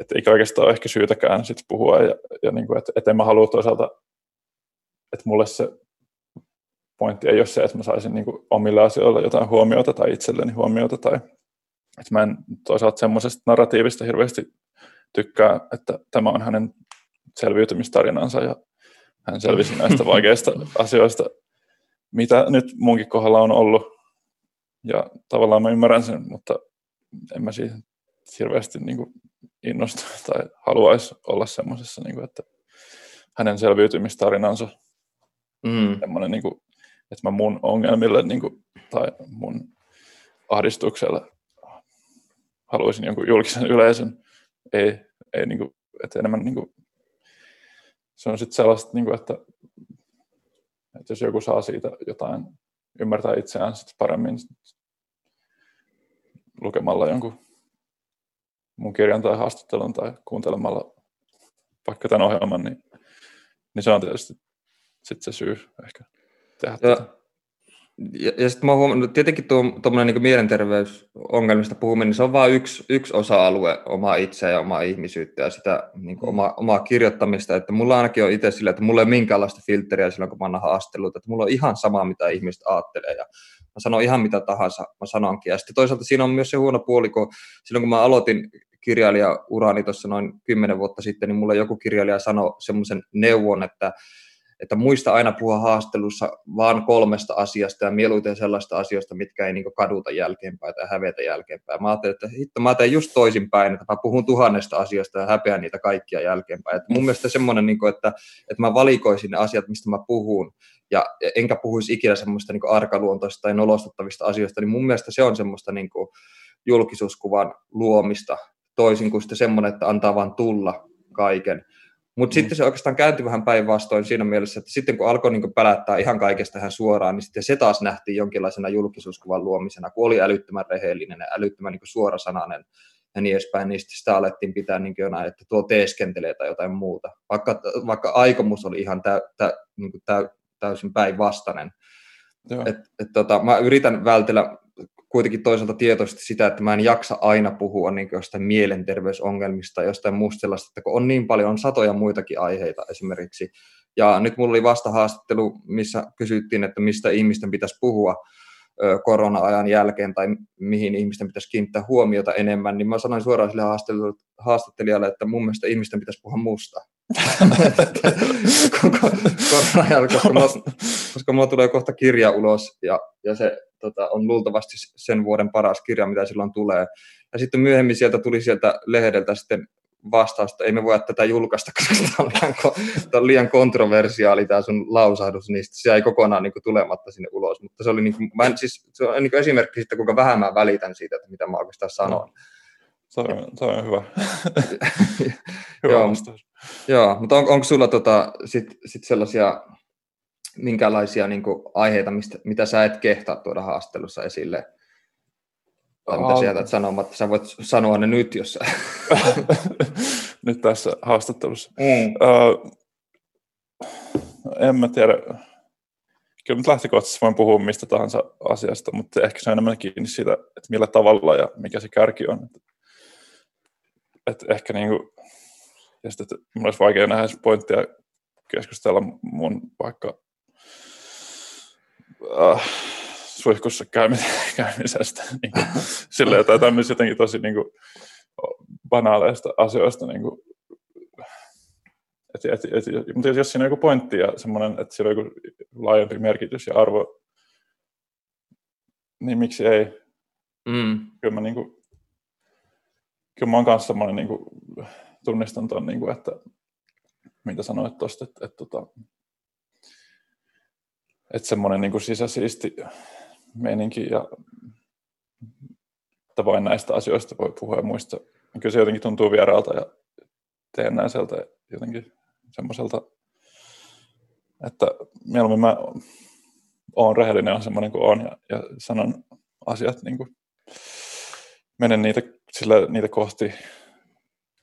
että ei oikeastaan ole ehkä syytäkään sit puhua ja, ja niinku, että et en mä halua toisaalta, että mulle se pointti ei ole se, että mä saisin niinku omille asioille jotain huomiota tai itselleni huomiota tai että mä en toisaalta semmoisesta narratiivista hirveästi tykkää, että tämä on hänen selviytymistarinansa ja hän selvisi näistä vaikeista asioista, mitä nyt munkin kohdalla on ollut. Ja tavallaan mä ymmärrän sen, mutta en mä siitä hirveästi niin kuin innostu tai haluaisi olla semmoisessa, niin kuin, että hänen selviytymistarinansa mm. semmoinen, niin kuin, että mä mun ongelmille niin kuin, tai mun ahdistukselle haluaisin jonkun julkisen yleisön. Ei, ei niin kuin, että enemmän niin kuin, se on sitten sellaista, niin kuin, että, että jos joku saa siitä jotain ymmärtää itseään sit paremmin lukemalla jonkun mun kirjan tai haastattelun tai kuuntelemalla vaikka tämän ohjelman, niin, niin se on tietysti sit se syy ehkä tehdä ja, tätä. Ja, ja sitten mä oon huomannut, tietenkin tuommoinen niin mielenterveysongelmista puhuminen, niin se on vain yksi, yksi osa-alue omaa itseä ja omaa ihmisyyttä ja sitä niin kuin, mm. omaa, omaa kirjoittamista. Että mulla ainakin on itse sillä, että mulla ei ole minkäänlaista filtteriä silloin, kun mä annan haasteluita. Että mulla on ihan sama, mitä ihmiset ajattelee. Ja mä sanon ihan mitä tahansa, mä sanonkin. Ja sitten toisaalta siinä on myös se huono puoli, kun silloin kun mä aloitin kirjailijaurani tuossa noin kymmenen vuotta sitten, niin mulle joku kirjailija sanoi semmoisen neuvon, että, että muista aina puhua haastelussa vaan kolmesta asiasta ja mieluiten sellaista asioista, mitkä ei niin kaduta jälkeenpäin tai hävetä jälkeenpäin. Mä ajattelin, että hitto, mä teen just toisinpäin, että mä puhun tuhannesta asiasta ja häpeän niitä kaikkia jälkeenpäin. Että mun mielestä semmoinen, niin että, että mä valikoisin ne asiat, mistä mä puhun, ja enkä puhuisi ikinä semmoista niin arkaluontoista tai nolostuttavista asioista, niin mun mielestä se on semmoista niin kuin julkisuuskuvan luomista, toisin kuin sitten semmoinen, että antaa vaan tulla kaiken. Mutta mm. sitten se oikeastaan kääntyi vähän päinvastoin siinä mielessä, että sitten kun alkoi niin pälättää ihan kaikesta tähän suoraan, niin sitten se taas nähtiin jonkinlaisena julkisuuskuvan luomisena, kun oli älyttömän rehellinen ja älyttömän niin suorasanainen ja niin edespäin, niin sitten sitä alettiin pitää niin jonain, että tuo teeskentelee tai jotain muuta, vaikka, vaikka aikomus oli ihan tä, tä, niin tä, täysin päinvastainen. Et, et, tota, mä yritän vältellä kuitenkin toisaalta tietoisesti sitä, että mä en jaksa aina puhua niin jostain mielenterveysongelmista, jostain muusta sellaista, että kun on niin paljon, on satoja muitakin aiheita esimerkiksi. Ja nyt mulla oli vasta haastattelu, missä kysyttiin, että mistä ihmisten pitäisi puhua korona-ajan jälkeen tai mihin ihmisten pitäisi kiinnittää huomiota enemmän, niin mä sanoin suoraan sille haastattelijalle, että mun mielestä ihmisten pitäisi puhua musta. korona koska, mulla, koska mulla tulee kohta kirja ulos ja, ja se tota, on luultavasti sen vuoden paras kirja, mitä silloin tulee. Ja sitten myöhemmin sieltä tuli sieltä lehdeltä sitten vastausta, ei me voi tätä julkaista, koska tämä on liian, tämä on liian kontroversiaali tämä sun lausahdus, niin se ei kokonaan niin kuin, tulematta sinne ulos. Mutta se oli niin kuin, mä en, siis, se on niin kuin esimerkki siitä, kuinka vähän mä välitän siitä, että mitä mä oikeastaan sanon. Se on, se on hyvä. hyvä joo, joo, mutta on, onko sulla tota, sit, sit sellaisia minkälaisia niin kuin, aiheita, mistä, mitä sä et kehtaa tuoda haastattelussa esille? Tai mitä sä jätät sanomatta? Sä voit sanoa ne nyt, jos sä... nyt tässä haastattelussa. Mm. Uh, en mä tiedä. Kyllä nyt lähtökohtaisesti voin puhua mistä tahansa asiasta, mutta ehkä se on enemmän kiinni siitä, että millä tavalla ja mikä se kärki on. Että, että ehkä niin kuin, ja sitten, että mulla olisi vaikea nähdä pointtia keskustella mun vaikka uh, suihkussa käymisestä. Niin kuin, silleen, tai tämmöisiä jotenkin tosi niin kuin, banaaleista asioista. Niin kuin, et, et, et, mutta jos siinä on joku pointti ja semmoinen, että sillä on joku laajempi merkitys ja arvo, niin miksi ei? Mm. Kyllä mä, niin kuin, kyllä mä oon kanssa semmoinen, niin kuin, tunnistan ton, niin kuin, että mitä sanoit tuosta, että, että, että, tota, että semmoinen niin sisäsiisti meininki ja että vain näistä asioista voi puhua ja muista. Kyllä se jotenkin tuntuu vieraalta ja teennäiseltä jotenkin semmoiselta, että mieluummin mä oon rehellinen on semmoinen kuin on ja, ja sanon asiat niin kuin, menen niitä, sillä, niitä kohti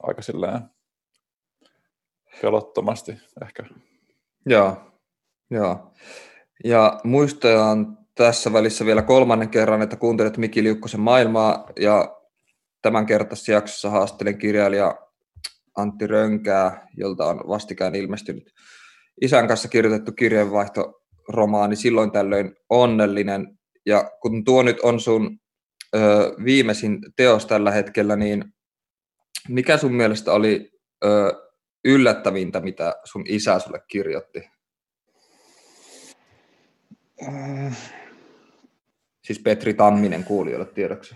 aika silleen pelottomasti ehkä. Joo, joo. Ja muistojan tässä välissä vielä kolmannen kerran, että kuuntelet Miki Liukkosen maailmaa ja tämän kertaisessa jaksossa haastelen kirjailija Antti Rönkää, jolta on vastikään ilmestynyt isän kanssa kirjoitettu kirjeenvaihtoromaani Silloin tällöin onnellinen. Ja kun tuo nyt on sun ö, viimeisin teos tällä hetkellä, niin mikä sun mielestä oli ö, yllättävintä, mitä sun isä sulle kirjoitti? Äh. Siis Petri Tamminen kuulijoille tiedoksi.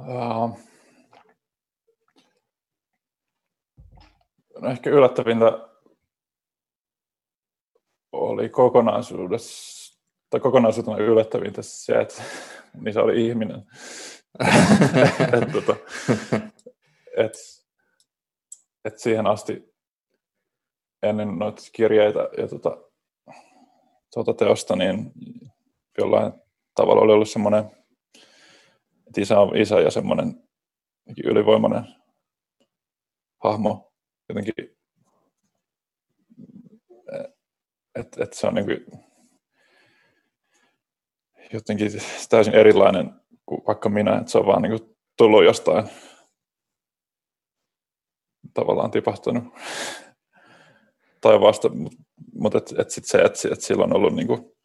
Uh, no ehkä yllättävintä oli kokonaisuudessa, tai kokonaisuutena yllättävintä se, että niin se oli ihminen. et, tota, et, et siihen asti ennen noita kirjeitä ja tota, tuota teosta, niin jollain tavalla oli ollut semmoinen, että isä on isä ja semmoinen ylivoimainen hahmo jotenkin, että et se on niin kuin jotenkin täysin erilainen kuin vaikka minä, että se on vaan niin kuin tullut jostain tavallaan tipahtunut tai vasta, mutta et, et sit se, että et sillä on ollut niinku,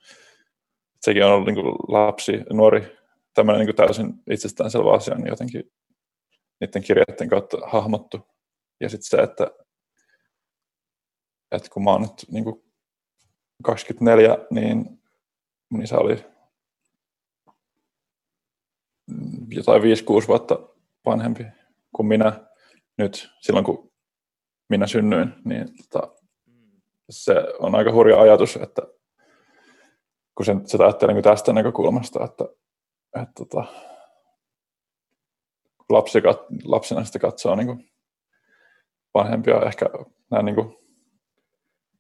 sekin on ollut niinku lapsi, nuori, tämmöinen niinku täysin itsestäänselvä asia, niin jotenkin niiden kirjeiden kautta hahmottu. Ja sitten se, että, että kun mä oon nyt niinku 24, niin mun isä oli jotain 5-6 vuotta vanhempi kuin minä nyt silloin, kun minä synnyin, niin tota, se on aika hurja ajatus, että kun sen, sitä ajattelee niin tästä näkökulmasta, että, että tota, lapsi, lapsena sitä katsoo niin kuin vanhempia ehkä näin niin kuin,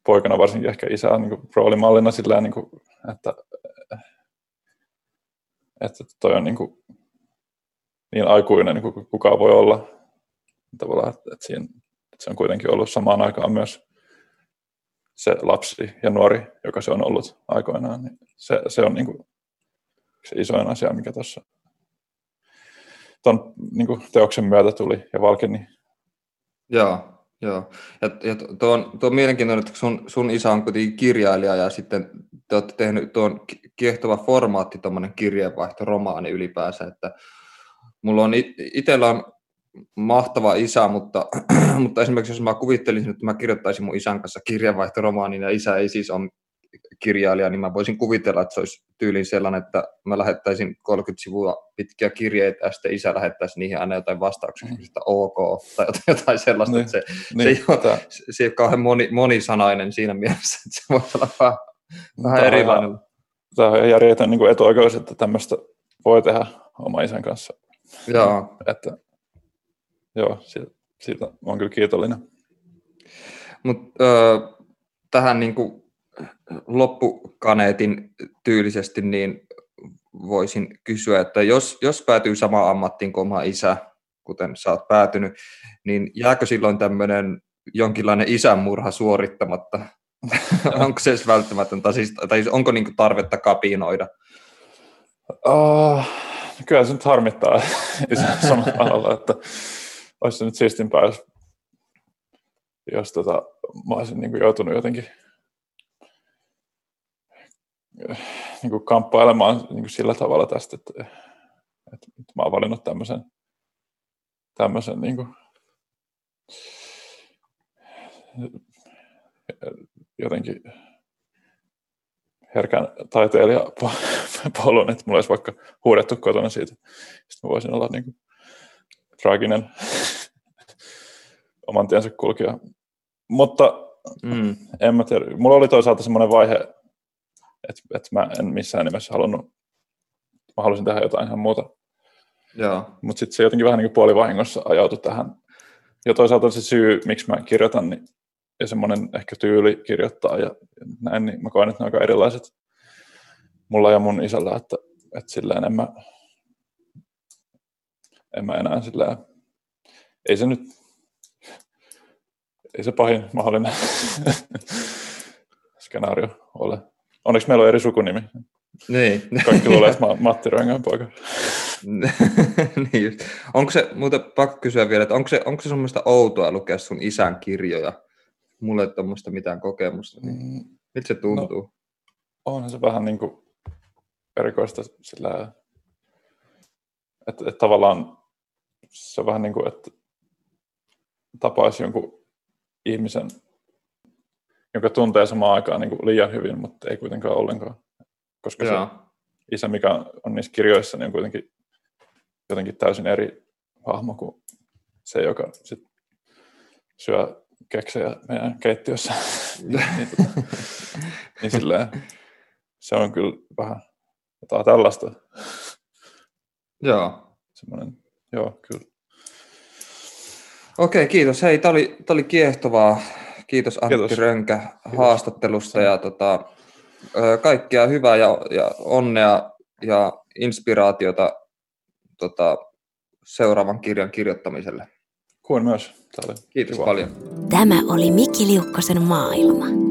poikana varsinkin ehkä isää niin kuin, roolimallina sillä niin kuin, että, että toi on niin, kuin, niin aikuinen niin kuin kukaan voi olla. Tavallaan, että, että, siinä, että se on kuitenkin ollut samaan aikaan myös se lapsi ja nuori, joka se on ollut aikoinaan, niin se, se on niin kuin se isoin asia, mikä tuossa tuon niin teoksen myötä tuli ja valkeni. Joo, joo. Ja, ja tuo, on, tuo on mielenkiintoinen, että sun, sun isä on kuitenkin kirjailija ja sitten te olette tehnyt tuon kiehtova formaatti, tuommoinen kirjeenvaihto-romaani ylipäänsä, että mulla on itsellä on mahtava isä, mutta, mutta esimerkiksi jos mä kuvittelisin, että mä kirjoittaisin mun isän kanssa kirjeenvaihtoromaanin ja isä ei siis ole kirjailija, niin mä voisin kuvitella, että se olisi tyylin sellainen, että mä lähettäisin 30 sivua pitkiä kirjeitä ja sitten isä lähettäisi niihin aina jotain vastauksia, mm. että ok, tai jotain sellaista, niin, että se, niin, se, ei ole, se ei ole kauhean moni, monisanainen siinä mielessä, että se voi olla vähän, vähän tämä erilainen. On, tämä on järjetön niin etuoikeus, että tämmöistä voi tehdä oma isän kanssa. Joo. Että, joo, siitä, siitä olen kyllä kiitollinen. Mutta äh, tähän niin kuin loppukaneetin tyylisesti, niin voisin kysyä, että jos, jos päätyy samaan ammattiin kuin oma isä, kuten sä oot päätynyt, niin jääkö silloin tämmöinen jonkinlainen isänmurha suorittamatta? onko se edes välttämätöntä, siis, tai siis onko niinku tarvetta kapinoida? Uh, kyllä se nyt harmittaa samalla alalla, että olisi se nyt siistimpää, jos, jos tota, mä olisin niin joutunut jotenkin niin kuin kamppailemaan niin kuin sillä tavalla tästä, että, että mä oon valinnut tämmöisen, tämmöisen niin kuin, jotenkin herkän taiteilijapolun, että mulla olisi vaikka huudettu kotona siitä. Sitten mä voisin olla niin kuin traaginen oman tiensä kulkija. Mutta mm. en mä tiedä. Mulla oli toisaalta semmoinen vaihe että et mä en missään nimessä halunnut, mä halusin tehdä jotain ihan muuta. Mutta sitten se jotenkin vähän niin kuin puolivahingossa ajautui tähän. Ja toisaalta se syy, miksi mä kirjoitan, niin, ja semmoinen ehkä tyyli kirjoittaa ja, näin, niin mä koen, että ne on aika erilaiset mulla ja mun isällä, että, että silleen en mä, en mä enää silleen, ei se nyt, ei se pahin mahdollinen skenaario ole. Onneksi meillä on eri sukunimi. Niin. Kaikki luulee, että mä Matti Röngän poika. niin just. Onko se, muuten pakko kysyä vielä, että onko se, onko se semmoista outoa lukea sun isän kirjoja? Mulle ei tuommoista mitään kokemusta. Niin. Mm. Miltä se tuntuu? No, onhan se vähän niin kuin erikoista sillä, että, että tavallaan se on vähän niin kuin, että tapaisi jonkun ihmisen joka tuntee samaan aikaan niin kuin liian hyvin, mutta ei kuitenkaan ollenkaan. Koska Joo. se isä, mikä on niissä kirjoissa, niin on kuitenkin jotenkin täysin eri hahmo kuin se, joka sit syö keksejä meidän keittiössä. niin, tota, niin silleen, se on kyllä vähän jotain tällaista. Joo. Semmoinen, joo, kyllä. Okei, kiitos. Hei, tämä oli, oli kiehtovaa Kiitos Antti Kiitos. Rönkä Kiitos. haastattelusta ja tota, kaikkia hyvää ja, ja onnea ja inspiraatiota tota, seuraavan kirjan kirjoittamiselle. Kuin myös. Tämä oli Kiitos kiva. paljon. Tämä oli Mikki Liukkosen maailma.